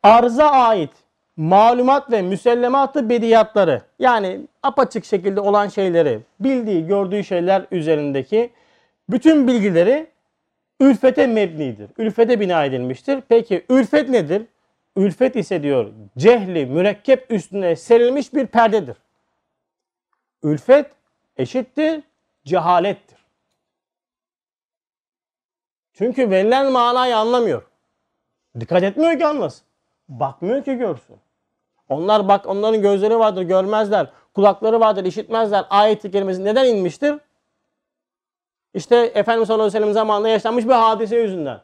arıza ait malumat ve müsellematı bediyatları yani apaçık şekilde olan şeyleri bildiği, gördüğü şeyler üzerindeki bütün bilgileri ülfete mebnidir. Ülfete bina edilmiştir. Peki ülfet nedir? Ülfet ise diyor cehli mürekkep üstüne serilmiş bir perdedir. Ülfet eşittir cehalettir. Çünkü verilen manayı anlamıyor. Dikkat etmiyor ki anlasın. Bakmıyor ki görsün. Onlar bak onların gözleri vardır görmezler. Kulakları vardır işitmezler. Ayet-i neden inmiştir? İşte Efendimiz sallallahu aleyhi ve sellem zamanında yaşanmış bir hadise yüzünden.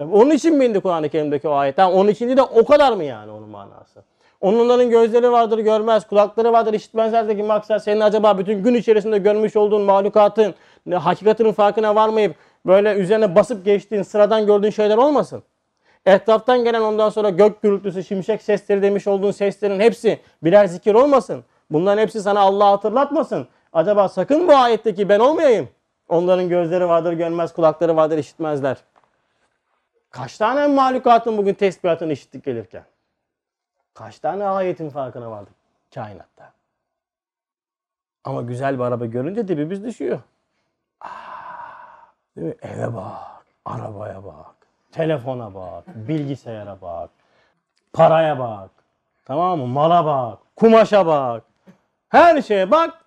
Onun için mi indi Kur'an-ı Kerim'deki o ayet? Tamam, onun için de o kadar mı yani onun manası? Onların gözleri vardır görmez, kulakları vardır işitmezlerdeki maksat senin acaba bütün gün içerisinde görmüş olduğun mahlukatın, hakikatinin farkına varmayıp böyle üzerine basıp geçtiğin, sıradan gördüğün şeyler olmasın. Etraftan gelen ondan sonra gök gürültüsü, şimşek sesleri demiş olduğun seslerin hepsi birer zikir olmasın. Bunların hepsi sana Allah hatırlatmasın. Acaba sakın bu ayetteki ben olmayayım. Onların gözleri vardır görmez, kulakları vardır işitmezler. Kaç tane mahlukatın bugün tesbihatını işittik gelirken? Kaç tane ayetin farkına vardık kainatta? Ama güzel bir araba görünce dibimiz düşüyor. Aa, değil mi? Eve bak, arabaya bak, telefona bak, bilgisayara bak, paraya bak, tamam mı? Mala bak, kumaşa bak, her şeye bak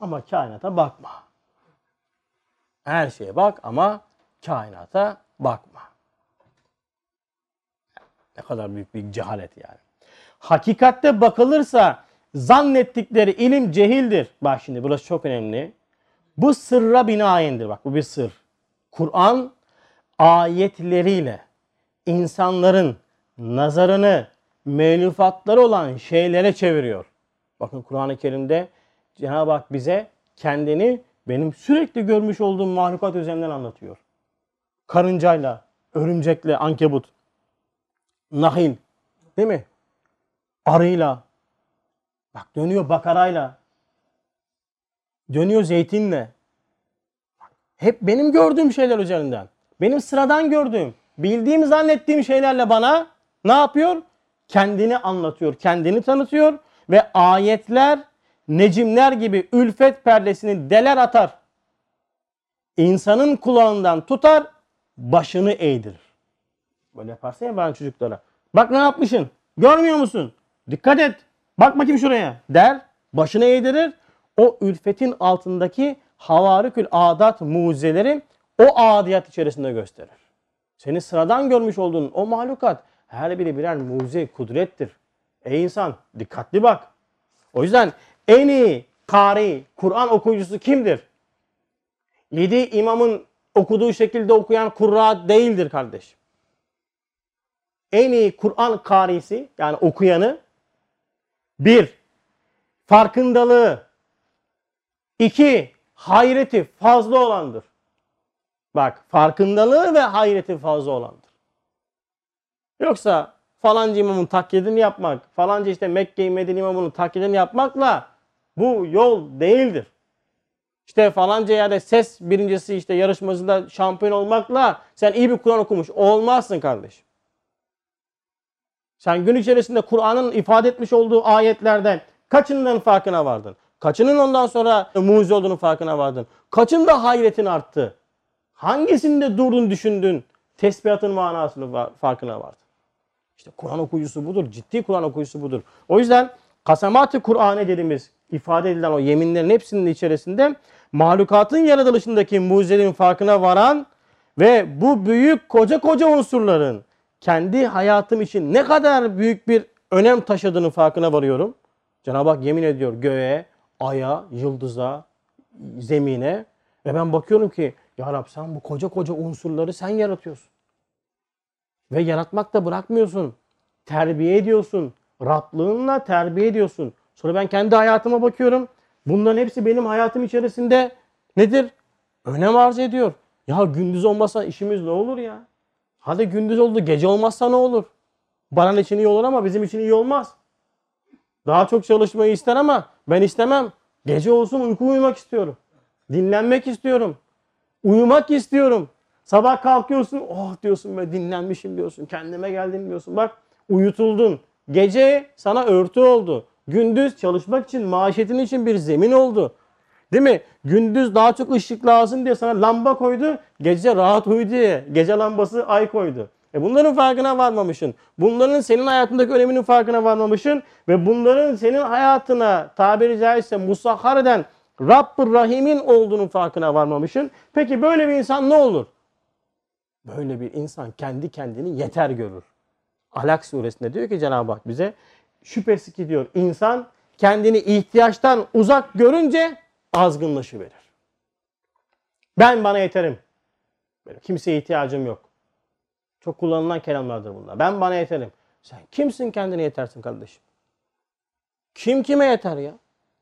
ama kainata bakma. Her şeye bak ama kainata bakma. Ne kadar büyük bir cehalet yani. Hakikatte bakılırsa zannettikleri ilim cehildir. Bak şimdi burası çok önemli. Bu sırra binaendir. Bak bu bir sır. Kur'an ayetleriyle insanların nazarını melufatları olan şeylere çeviriyor. Bakın Kur'an-ı Kerim'de Cenab-ı Hak bize kendini benim sürekli görmüş olduğum mahlukat üzerinden anlatıyor. Karıncayla, örümcekle, ankebut, nahil, değil mi? Arıyla, bak dönüyor bakarayla, dönüyor zeytinle. Hep benim gördüğüm şeyler üzerinden. Benim sıradan gördüğüm, bildiğim zannettiğim şeylerle bana ne yapıyor? Kendini anlatıyor, kendini tanıtıyor ve ayetler necimler gibi ülfet perdesini deler atar. İnsanın kulağından tutar, başını eğdirir. Böyle yaparsa ya ben çocuklara. Bak ne yapmışsın? Görmüyor musun? Dikkat et. Bak bakayım şuraya der. Başını eğdirir. O ülfetin altındaki havarikül adat mucizeleri o adiyat içerisinde gösterir. Seni sıradan görmüş olduğun o mahlukat her biri birer mucize kudrettir. Ey insan dikkatli bak. O yüzden en iyi kari, Kur'an okuyucusu kimdir? Yedi imamın okuduğu şekilde okuyan kurra değildir kardeşim. En iyi Kur'an karisi yani okuyanı bir, farkındalığı iki, hayreti fazla olandır. Bak farkındalığı ve hayreti fazla olandır. Yoksa falanca imamın taklidini yapmak, falanca işte Mekke-i Medine imamının taklidini yapmakla bu yol değildir. İşte falanca yerde ses birincisi işte yarışmasında şampiyon olmakla sen iyi bir Kur'an okumuş olmazsın kardeşim. Sen gün içerisinde Kur'an'ın ifade etmiş olduğu ayetlerden kaçının farkına vardın? Kaçının ondan sonra mucize olduğunu farkına vardın? Kaçında hayretin arttı? Hangisinde durdun düşündün? Tesbihatın manasını farkına vardın? İşte Kur'an okuyucusu budur. Ciddi Kur'an okuyucusu budur. O yüzden kasamat-ı Kur'an'ı dediğimiz ifade edilen o yeminlerin hepsinin içerisinde mahlukatın yaratılışındaki mucizelerin farkına varan ve bu büyük koca koca unsurların kendi hayatım için ne kadar büyük bir önem taşıdığını farkına varıyorum. Cenab-ı Hak yemin ediyor göğe, aya, yıldıza, zemine ve ben bakıyorum ki ya Rab sen bu koca koca unsurları sen yaratıyorsun. Ve yaratmak da bırakmıyorsun. Terbiye ediyorsun. Rablığınla terbiye ediyorsun. Sonra ben kendi hayatıma bakıyorum. Bunların hepsi benim hayatım içerisinde nedir? Önem arz ediyor. Ya gündüz olmasa işimiz ne olur ya? Hadi gündüz oldu gece olmazsa ne olur? Bana için iyi olur ama bizim için iyi olmaz. Daha çok çalışmayı ister ama ben istemem. Gece olsun uyku uyumak istiyorum. Dinlenmek istiyorum. Uyumak istiyorum. Sabah kalkıyorsun oh diyorsun ve dinlenmişim diyorsun. Kendime geldim diyorsun. Bak uyutuldun. Gece sana örtü oldu. Gündüz çalışmak için, maaşetin için bir zemin oldu. Değil mi? Gündüz daha çok ışık lazım diye sana lamba koydu. Gece rahat uyu diye. Gece lambası ay koydu. E bunların farkına varmamışsın. Bunların senin hayatındaki öneminin farkına varmamışsın. Ve bunların senin hayatına tabiri caizse musahhar eden Rabb-ı Rahim'in olduğunun farkına varmamışsın. Peki böyle bir insan ne olur? Böyle bir insan kendi kendini yeter görür. Alak suresinde diyor ki Cenab-ı Hak bize şüphesiz ki diyor insan kendini ihtiyaçtan uzak görünce azgınlaşıverir. Ben bana yeterim. Benim kimseye ihtiyacım yok. Çok kullanılan kelamlardır bunlar. Ben bana yeterim. Sen kimsin kendine yetersin kardeşim? Kim kime yeter ya?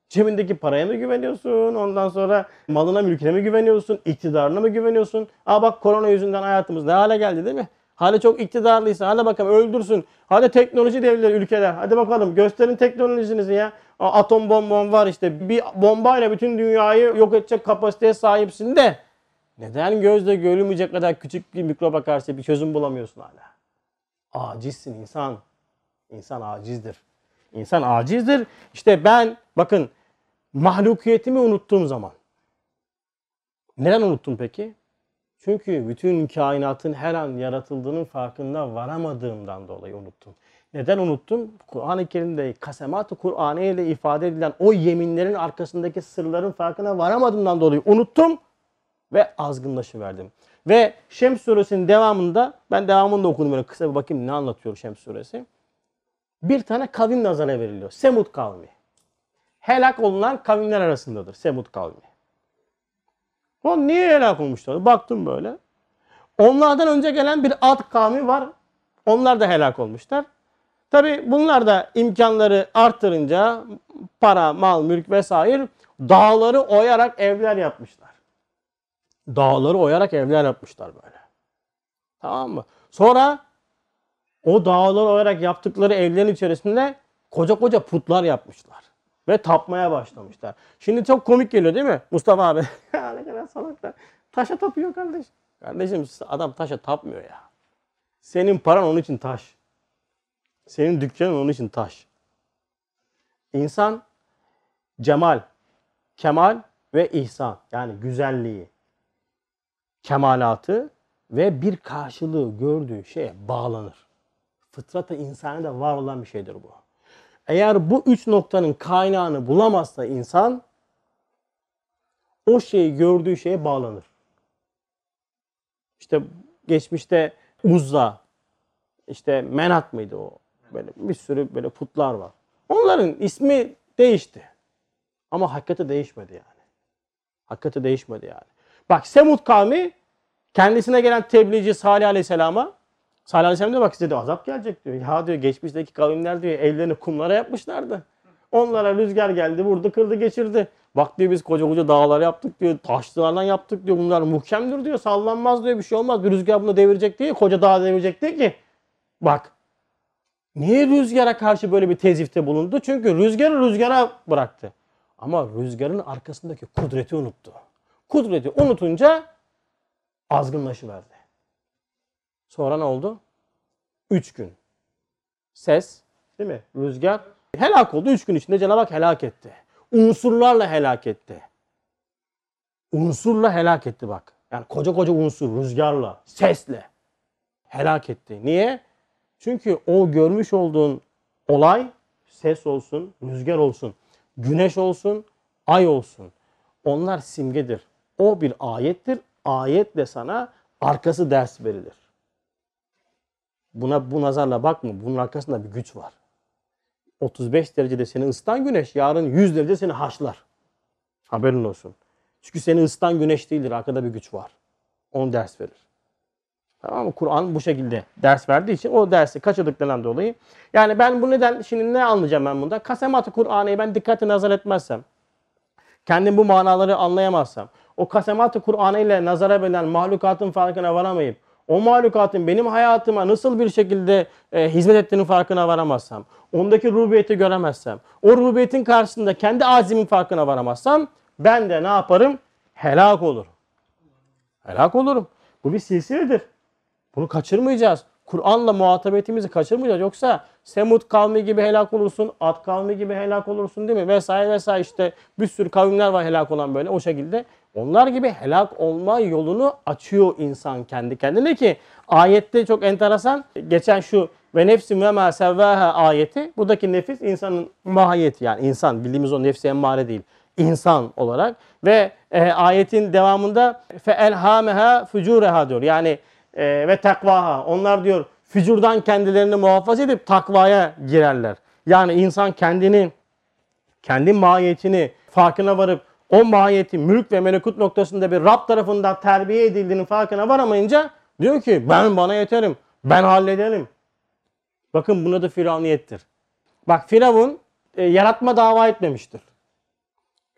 Cebindeki paraya mı güveniyorsun? Ondan sonra malına mülküne mi güveniyorsun? İktidarına mı güveniyorsun? Aa bak korona yüzünden hayatımız ne hale geldi değil mi? Hadi çok iktidarlıysa hadi bakalım öldürsün. Hadi teknoloji devleri ülkeler. Hadi bakalım gösterin teknolojinizi ya. Atom bombon var işte. Bir bombayla bütün dünyayı yok edecek kapasiteye sahipsin de neden gözle görülmeyecek kadar küçük bir mikroba karşı bir çözüm bulamıyorsun hala? Acizsin insan. İnsan acizdir. İnsan acizdir. İşte ben bakın mahlukiyetimi unuttuğum zaman. Neden unuttum peki? Çünkü bütün kainatın her an yaratıldığının farkında varamadığımdan dolayı unuttum. Neden unuttum? Kur'an-ı Kerim'de kasemat-ı Kur'an ile ifade edilen o yeminlerin arkasındaki sırların farkına varamadığımdan dolayı unuttum ve azgınlaşıverdim. Ve Şems suresinin devamında ben devamını da okudum böyle kısa bir bakayım ne anlatıyor Şems suresi. Bir tane kavim nazara veriliyor. Semud kavmi. Helak olunan kavimler arasındadır Semud kavmi. O niye helak olmuşlar? Baktım böyle. Onlardan önce gelen bir Ad kavmi var. Onlar da helak olmuşlar. Tabi bunlar da imkanları artırınca para, mal, mülk vesaire dağları oyarak evler yapmışlar. Dağları oyarak evler yapmışlar böyle. Tamam mı? Sonra o dağları oyarak yaptıkları evlerin içerisinde koca koca putlar yapmışlar. Ve tapmaya başlamışlar. Şimdi çok komik geliyor değil mi Mustafa abi? ya ne kadar salaklar. Taşa tapıyor kardeş. Kardeşim adam taşa tapmıyor ya. Senin paran onun için taş. Senin dükkanın onun için taş. İnsan cemal, kemal ve ihsan yani güzelliği, kemalatı ve bir karşılığı gördüğü şeye bağlanır. Fıtrata insani de var olan bir şeydir bu. Eğer bu üç noktanın kaynağını bulamazsa insan o şeyi gördüğü şeye bağlanır. İşte geçmişte Uzza, işte Menat mıydı o? Böyle bir sürü böyle putlar var. Onların ismi değişti. Ama hakikati değişmedi yani. Hakikati değişmedi yani. Bak Semud kavmi kendisine gelen tebliğci Salih Aleyhisselam'a Salih Aleyhisselam diyor bak size de azap gelecek diyor. Ya diyor geçmişteki kavimler diyor evlerini kumlara yapmışlardı. Onlara rüzgar geldi vurdu kırdı geçirdi. Bak diyor biz koca koca dağlar yaptık diyor. Taşlardan yaptık diyor. Bunlar muhkemdir diyor. Sallanmaz diyor. Bir şey olmaz. Bir rüzgar bunu devirecek değil. Koca dağ devirecek değil ki. Bak. Niye rüzgara karşı böyle bir tezifte bulundu? Çünkü rüzgarı rüzgara bıraktı. Ama rüzgarın arkasındaki kudreti unuttu. Kudreti unutunca azgınlaşıverdi. Sonra ne oldu? Üç gün. Ses, değil mi? Rüzgar helak oldu. Üç gün içinde Cenab-ı Hak helak etti. Unsurlarla helak etti. Unsurla helak etti bak. Yani koca koca unsur, rüzgarla, sesle helak etti. Niye? Çünkü o görmüş olduğun olay ses olsun, rüzgar olsun, güneş olsun, ay olsun. Onlar simgedir. O bir ayettir. Ayetle sana arkası ders verilir. Buna bu nazarla bakma. Bunun arkasında bir güç var. 35 derecede seni ısıtan güneş yarın 100 derece seni haşlar. Haberin olsun. Çünkü seni ısıtan güneş değildir. Arkada bir güç var. Onu ders verir. Tamam mı? Kur'an bu şekilde ders verdiği için o dersi kaçırdıklarından dolayı. Yani ben bu neden şimdi ne anlayacağım ben bunda? Kasemat-ı Kur'an'ı ben dikkate nazar etmezsem, kendim bu manaları anlayamazsam, o kasemat-ı Kur'an ile nazara verilen mahlukatın farkına varamayıp, o mahlukatın benim hayatıma nasıl bir şekilde e, hizmet ettiğinin farkına varamazsam, ondaki rububiyeti göremezsem, o rububiyetin karşısında kendi azimin farkına varamazsam, ben de ne yaparım? Helak olurum. Helak olurum. Bu bir silsiledir. Bunu kaçırmayacağız. Kur'an'la muhatabetimizi kaçırmayacağız. Yoksa Semud kavmi gibi helak olursun, Ad kavmi gibi helak olursun değil mi? Vesaire vesaire işte bir sürü kavimler var helak olan böyle o şekilde. Onlar gibi helak olma yolunu açıyor insan kendi kendine ki ayette çok enteresan. Geçen şu ve nefsim ve ma sevvaha ayeti. Buradaki nefis insanın mahiyeti yani insan bildiğimiz o nefsi emmare değil. insan olarak ve e, ayetin devamında fe elhameha fucureha diyor. Yani e, ve takvaha. Onlar diyor fücurdan kendilerini muhafaza edip takvaya girerler. Yani insan kendini, kendi mahiyetini farkına varıp o mahiyeti mülk ve melekut noktasında bir Rab tarafından terbiye edildiğinin farkına varamayınca diyor ki ben bana yeterim, ben hallederim. Bakın buna da firavuniyettir. Bak Firavun e, yaratma dava etmemiştir.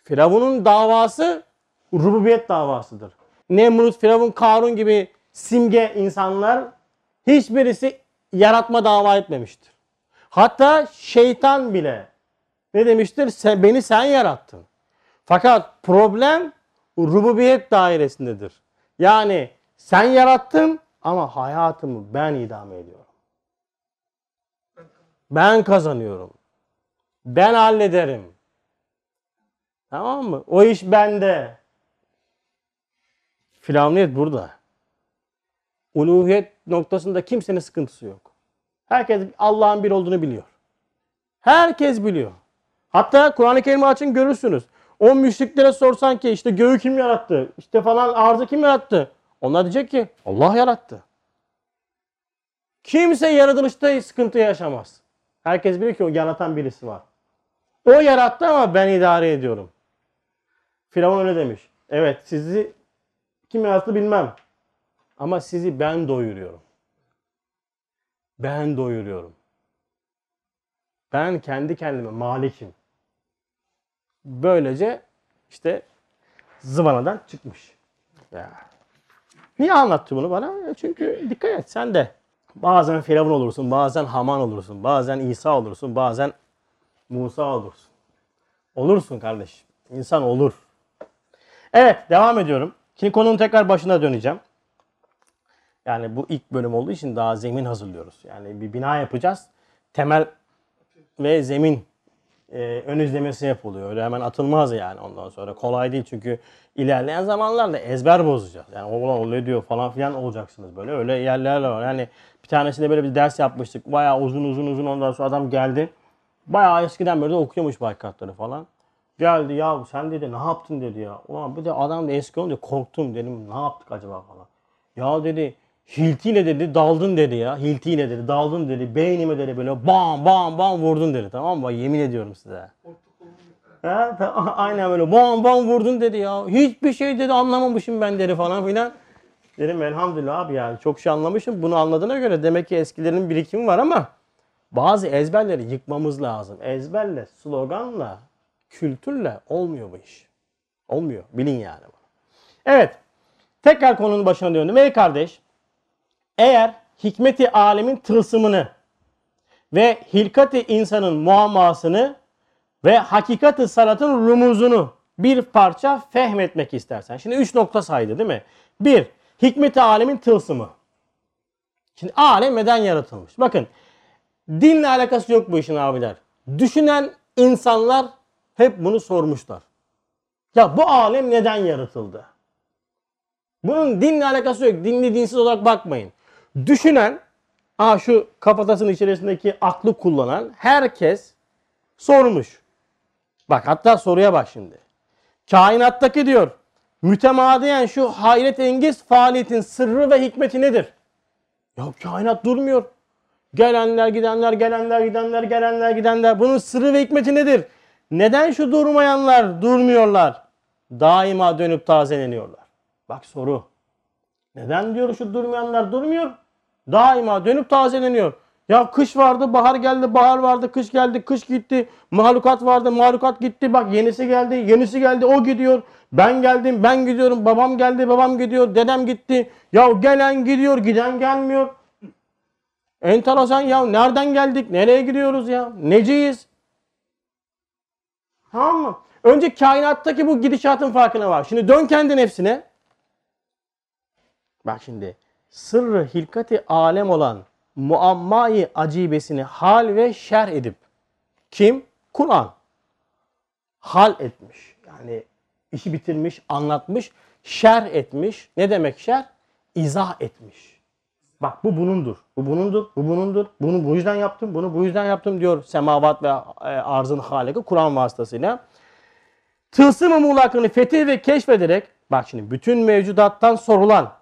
Firavun'un davası rububiyet davasıdır. Nemrut, Firavun, Karun gibi simge insanlar hiçbirisi yaratma dava etmemiştir. Hatta şeytan bile ne demiştir? Sen, beni sen yarattın. Fakat problem rububiyet dairesindedir. Yani sen yarattın ama hayatımı ben idame ediyorum. Ben kazanıyorum. Ben hallederim. Tamam mı? O iş bende. Firavuniyet burada. Uluhiyet noktasında kimsenin sıkıntısı yok. Herkes Allah'ın bir olduğunu biliyor. Herkes biliyor. Hatta Kur'an-ı Kerim'i açın görürsünüz. O müşriklere sorsan ki işte göğü kim yarattı? İşte falan arzı kim yarattı? Onlar diyecek ki Allah yarattı. Kimse yaratılışta sıkıntı yaşamaz. Herkes bilir ki o yaratan birisi var. O yarattı ama ben idare ediyorum. Firavun öyle demiş. Evet sizi kim yarattı bilmem. Ama sizi ben doyuruyorum. Ben doyuruyorum. Ben kendi kendime malikim. Böylece işte zıvanadan çıkmış. Ya. Niye anlattı bunu bana? Çünkü dikkat et sen de. Bazen Firavun olursun, bazen Haman olursun, bazen İsa olursun, bazen Musa olursun. Olursun kardeş. İnsan olur. Evet devam ediyorum. Şimdi konunun tekrar başına döneceğim. Yani bu ilk bölüm olduğu için daha zemin hazırlıyoruz. Yani bir bina yapacağız. Temel ve zemin e, ön izlemesi yapılıyor. Öyle hemen atılmaz yani ondan sonra. Kolay değil çünkü ilerleyen zamanlarda ezber bozacağız. Yani o oluyor diyor falan filan olacaksınız böyle. Öyle yerler var. Yani bir tanesinde böyle bir ders yapmıştık. Bayağı uzun uzun uzun ondan sonra adam geldi. Bayağı eskiden böyle okuyormuş barikatları falan. Geldi ya sen dedi ne yaptın dedi ya. Ulan bir de adam da eski olunca korktum dedim ne yaptık acaba falan. Ya dedi hiltiyle dedi daldın dedi ya. Hiltiyle dedi daldın dedi. Beynime dedi böyle bam bam bam vurdun dedi tamam mı? Yemin ediyorum size. Ha, aynen böyle bam bam vurdun dedi ya. Hiçbir şey dedi anlamamışım ben dedi falan filan. Dedim elhamdülillah abi yani çok şey anlamışım. Bunu anladığına göre demek ki eskilerin birikimi var ama bazı ezberleri yıkmamız lazım. Ezberle, sloganla, kültürle olmuyor bu iş. Olmuyor. Bilin yani. Evet. Tekrar konunun başına döndüm. Ey kardeş, eğer hikmeti alemin tılsımını ve hilkati insanın muammasını ve hakikati sanatın rumuzunu bir parça fehmetmek istersen. Şimdi üç nokta saydı değil mi? Bir, hikmeti alemin tılsımı. Şimdi alem neden yaratılmış? Bakın dinle alakası yok bu işin abiler. Düşünen insanlar hep bunu sormuşlar. Ya bu alem neden yaratıldı? Bunun dinle alakası yok. Dinli dinsiz olarak bakmayın. Düşünen, aa şu kafatasının içerisindeki aklı kullanan herkes sormuş. Bak hatta soruya bak şimdi. Kainattaki diyor mütemadiyen şu hayret engiz faaliyetin sırrı ve hikmeti nedir? Ya kainat durmuyor. Gelenler gidenler, gelenler gidenler, gelenler gidenler. Bunun sırrı ve hikmeti nedir? Neden şu durmayanlar durmuyorlar? Daima dönüp tazeleniyorlar. Bak soru. Neden diyor şu durmayanlar durmuyor? Daima dönüp tazeleniyor. Ya kış vardı, bahar geldi, bahar vardı, kış geldi, kış gitti. Mahlukat vardı, mahlukat gitti. Bak yenisi geldi, yenisi geldi, o gidiyor. Ben geldim, ben gidiyorum. Babam geldi, babam gidiyor. Dedem gitti. Ya gelen gidiyor, giden gelmiyor. Enteresan ya. Nereden geldik? Nereye gidiyoruz ya? Neciyiz? Tamam mı? Önce kainattaki bu gidişatın farkına var. Şimdi dön kendi nefsine. Bak şimdi. Sırrı hilkati alem olan muammayı acibesini hal ve şerh edip kim? Kur'an. Hal etmiş. Yani işi bitirmiş, anlatmış, şerh etmiş. Ne demek şerh? İzah etmiş. Bak bu bunundur. Bu bunundur. Bu bunundur. Bunu bu yüzden yaptım. Bunu bu yüzden yaptım diyor semavat ve e, arzın haliki Kur'an vasıtasıyla. Tılsım-ı muğlakını fetih ve keşfederek bak şimdi bütün mevcudattan sorulan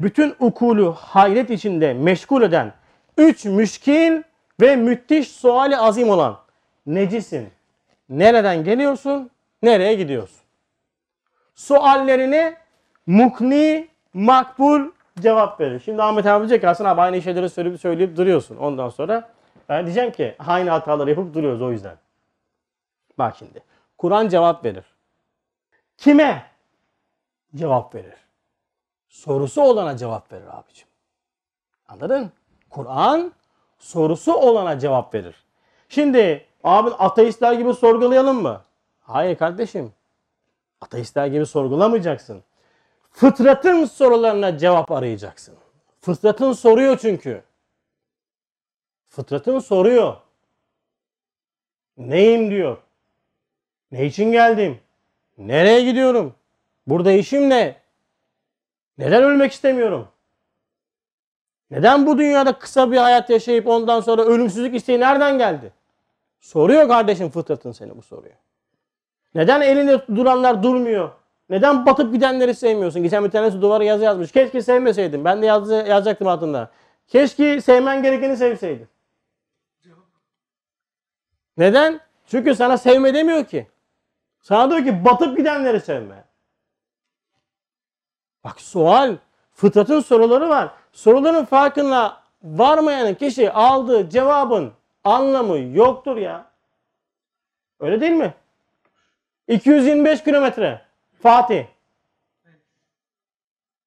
bütün ukulu hayret içinde meşgul eden üç müşkil ve müthiş suali azim olan necisin? Nereden geliyorsun? Nereye gidiyorsun? Suallerine mukni, makbul cevap verir. Şimdi Ahmet abi diyecek Hasan abi aynı şeyleri söyleyip söyleyip duruyorsun. Ondan sonra ben diyeceğim ki aynı hataları yapıp duruyoruz o yüzden. Bak şimdi. Kur'an cevap verir. Kime? Cevap verir. Sorusu olana cevap verir abicim. Anladın? Kur'an sorusu olana cevap verir. Şimdi Abi ateistler gibi sorgulayalım mı? Hayır kardeşim. Ateistler gibi sorgulamayacaksın. Fıtratın sorularına cevap arayacaksın. Fıtratın soruyor çünkü. Fıtratın soruyor. Neyim diyor. Ne için geldim? Nereye gidiyorum? Burada işim ne? Neden ölmek istemiyorum? Neden bu dünyada kısa bir hayat yaşayıp ondan sonra ölümsüzlük isteği nereden geldi? Soruyor kardeşim fıtratın seni bu soruyu. Neden elinde duranlar durmuyor? Neden batıp gidenleri sevmiyorsun? Geçen bir tanesi duvara yazı yazmış. Keşke sevmeseydim. Ben de yazı, yazacaktım altında. Keşke sevmen gerekeni sevseydin. Neden? Çünkü sana sevme demiyor ki. Sana diyor ki batıp gidenleri sevme. Bak sual, fıtratın soruları var. Soruların farkına varmayan kişi aldığı cevabın anlamı yoktur ya. Öyle değil mi? 225 kilometre Fatih.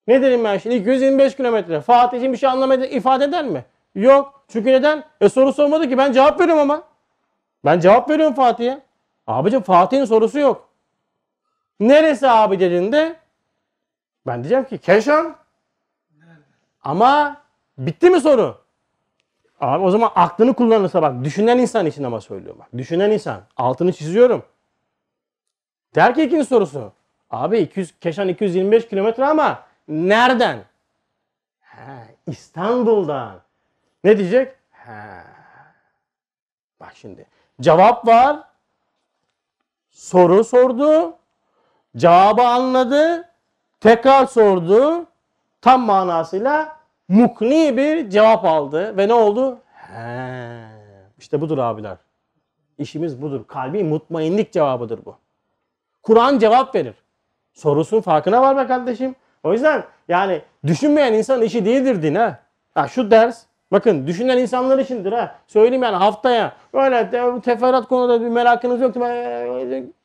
Ne dedim ben şimdi? 225 kilometre. Fatih için bir şey anlam ede- ifade eder mi? Yok. Çünkü neden? E soru sormadı ki ben cevap veriyorum ama. Ben cevap veriyorum Fatih'e. Abicim Fatih'in sorusu yok. Neresi abi dediğinde ben diyeceğim ki Keşan. Ama bitti mi soru? Abi o zaman aklını kullanırsa bak düşünen insan için ama söylüyorum bak. Düşünen insan. Altını çiziyorum. Der ki ikinci sorusu. Abi 200, Keşan 225 kilometre ama nereden? He, İstanbul'dan. Ne diyecek? He. Bak şimdi. Cevap var. Soru sordu. Cevabı anladı. Tekrar sordu. Tam manasıyla mukni bir cevap aldı. Ve ne oldu? He. İşte budur abiler. İşimiz budur. Kalbi mutmainlik cevabıdır bu. Kur'an cevap verir. Sorusun farkına var be kardeşim. O yüzden yani düşünmeyen insan işi değildir din ha. Ha şu ders bakın düşünen insanlar içindir ha. Söyleyeyim yani haftaya öyle teferruat konuda bir merakınız yoktu.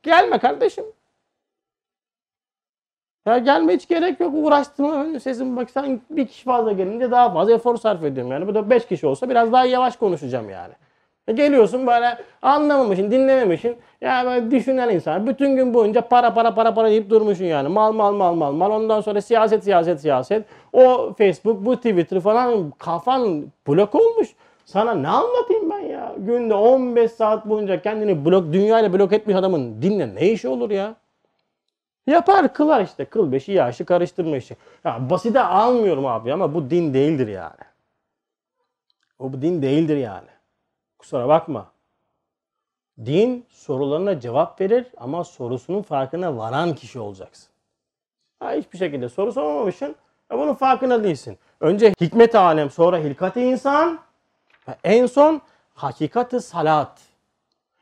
Gelme kardeşim. Ya gelme hiç gerek yok uğraştırma. Sesim bak sen bir kişi fazla gelince daha fazla efor sarf ediyorum yani. Bu da beş kişi olsa biraz daha yavaş konuşacağım yani. E Geliyorsun böyle anlamamışsın, dinlememişsin. Ya böyle düşünen insan. Bütün gün boyunca para para para para deyip durmuşsun yani. Mal mal mal mal mal. Ondan sonra siyaset siyaset siyaset. O Facebook, bu Twitter falan kafan blok olmuş. Sana ne anlatayım ben ya? Günde 15 saat boyunca kendini blok, dünyayla blok etmiş adamın dinle ne işi olur ya? Yapar kılar işte. Kıl beşi yaşı karıştırma işi. Ya basite almıyorum abi ama bu din değildir yani. O bu din değildir yani. Kusura bakma. Din sorularına cevap verir ama sorusunun farkına varan kişi olacaksın. Ha, hiçbir şekilde soru sormamışsın. E bunun farkına değilsin. Önce hikmet alem, sonra hilkat-i insan ve en son hakikati salat.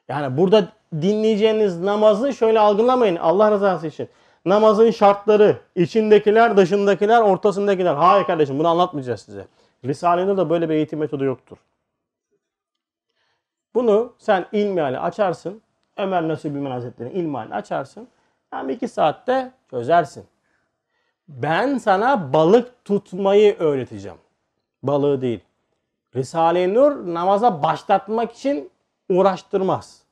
Yani burada dinleyeceğiniz namazı şöyle algılamayın Allah rızası için. Namazın şartları, içindekiler, dışındakiler, ortasındakiler. Hayır kardeşim bunu anlatmayacağız size. Risale'de de böyle bir eğitim metodu yoktur. Bunu sen ilmihali açarsın. Ömer Nasuh Bilmen Hazretleri'nin ilmihalini açarsın. Hem iki saatte çözersin. Ben sana balık tutmayı öğreteceğim. Balığı değil. Risale-i Nur namaza başlatmak için uğraştırmaz.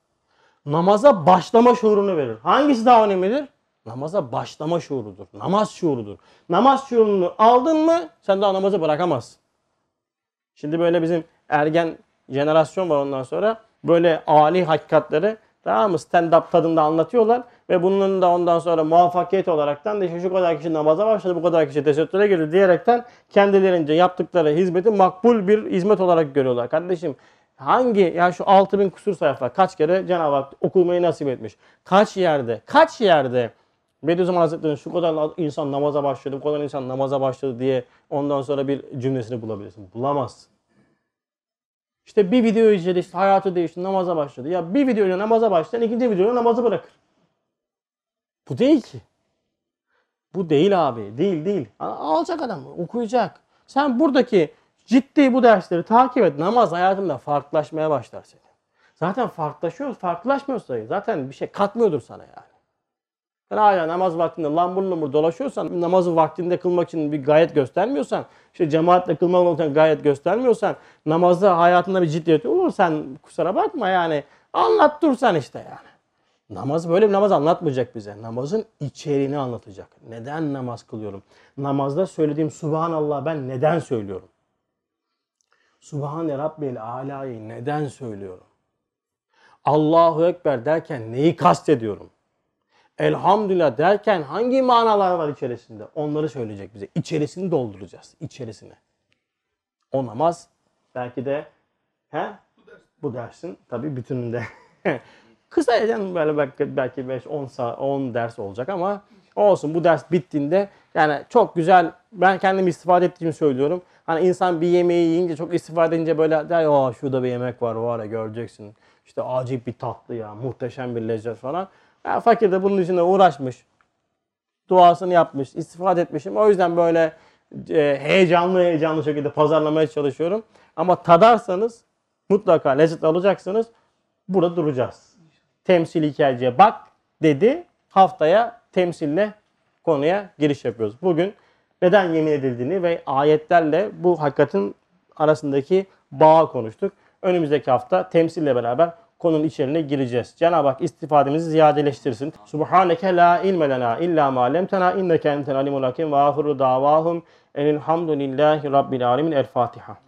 Namaza başlama şuurunu verir. Hangisi daha önemlidir? Namaza başlama şuurudur. Namaz şuurudur. Namaz şuurunu aldın mı sen daha namazı bırakamazsın. Şimdi böyle bizim ergen jenerasyon var ondan sonra böyle ali hakikatleri tamam mı stand-up tadında anlatıyorlar ve bunun da ondan sonra muvaffakiyet olaraktan da işte şu kadar kişi namaza başladı bu kadar kişi tesettüre girdi diyerekten kendilerince yaptıkları hizmeti makbul bir hizmet olarak görüyorlar. Kardeşim hangi ya şu 6000 kusur sayfa kaç kere Cenab-ı Hak okumayı nasip etmiş. Kaç yerde kaç yerde Bediüzzaman Hazretleri'nin şu kadar insan namaza başladı, bu kadar insan namaza başladı diye ondan sonra bir cümlesini bulabilirsin. Bulamazsın. İşte bir video izledi, işte hayatı değişti, namaza başladı. Ya bir videoyla namaza başlayan ikinci videoyla namazı bırakır. Bu değil ki. Bu değil abi. Değil değil. Alacak adam okuyacak. Sen buradaki ciddi bu dersleri takip et. Namaz hayatında farklılaşmaya başlar senin. Zaten farklılaşıyor, farklılaşmıyorsa zaten bir şey katmıyordur sana yani. Sen hala namaz vaktinde lambur lumbur dolaşıyorsan, namazı vaktinde kılmak için bir gayet göstermiyorsan, işte cemaatle kılmak için gayet göstermiyorsan, namazda hayatında bir ciddiyet olur sen kusura bakma yani anlat dursan işte yani. Namaz böyle bir namaz anlatmayacak bize. Namazın içeriğini anlatacak. Neden namaz kılıyorum? Namazda söylediğim Subhanallah ben neden söylüyorum? Subhane Rabbil Ala'yı neden söylüyorum? Allahu Ekber derken neyi kastediyorum? Elhamdülillah derken hangi manalar var içerisinde? Onları söyleyecek bize. İçerisini dolduracağız. İçerisine. O namaz belki de he? bu dersin tabii bütününde. Kısa canım böyle belki, belki 5-10 saat 10 ders olacak ama olsun bu ders bittiğinde yani çok güzel ben kendim istifade ettiğimi söylüyorum. Hani insan bir yemeği yiyince çok istifade edince böyle der ya şurada bir yemek var var ya göreceksin. İşte acayip bir tatlı ya muhteşem bir lezzet falan. Ya fakir de bunun için uğraşmış. Duasını yapmış, istifade etmişim. O yüzden böyle e, heyecanlı heyecanlı şekilde pazarlamaya çalışıyorum. Ama tadarsanız mutlaka lezzet alacaksınız. Burada duracağız. Temsil hikayeciye bak dedi. Haftaya temsille konuya giriş yapıyoruz. Bugün neden yemin edildiğini ve ayetlerle bu hakikatin arasındaki bağı konuştuk. Önümüzdeki hafta temsille beraber konunun içeriğine gireceğiz. Cenab-ı Hak istifademizi ziyadeleştirsin. Subhaneke la ilme lena illa ma lemtena inneke entel alimul hakim ve ahiru davahum enilhamdülillahi rabbil alemin. El Fatiha.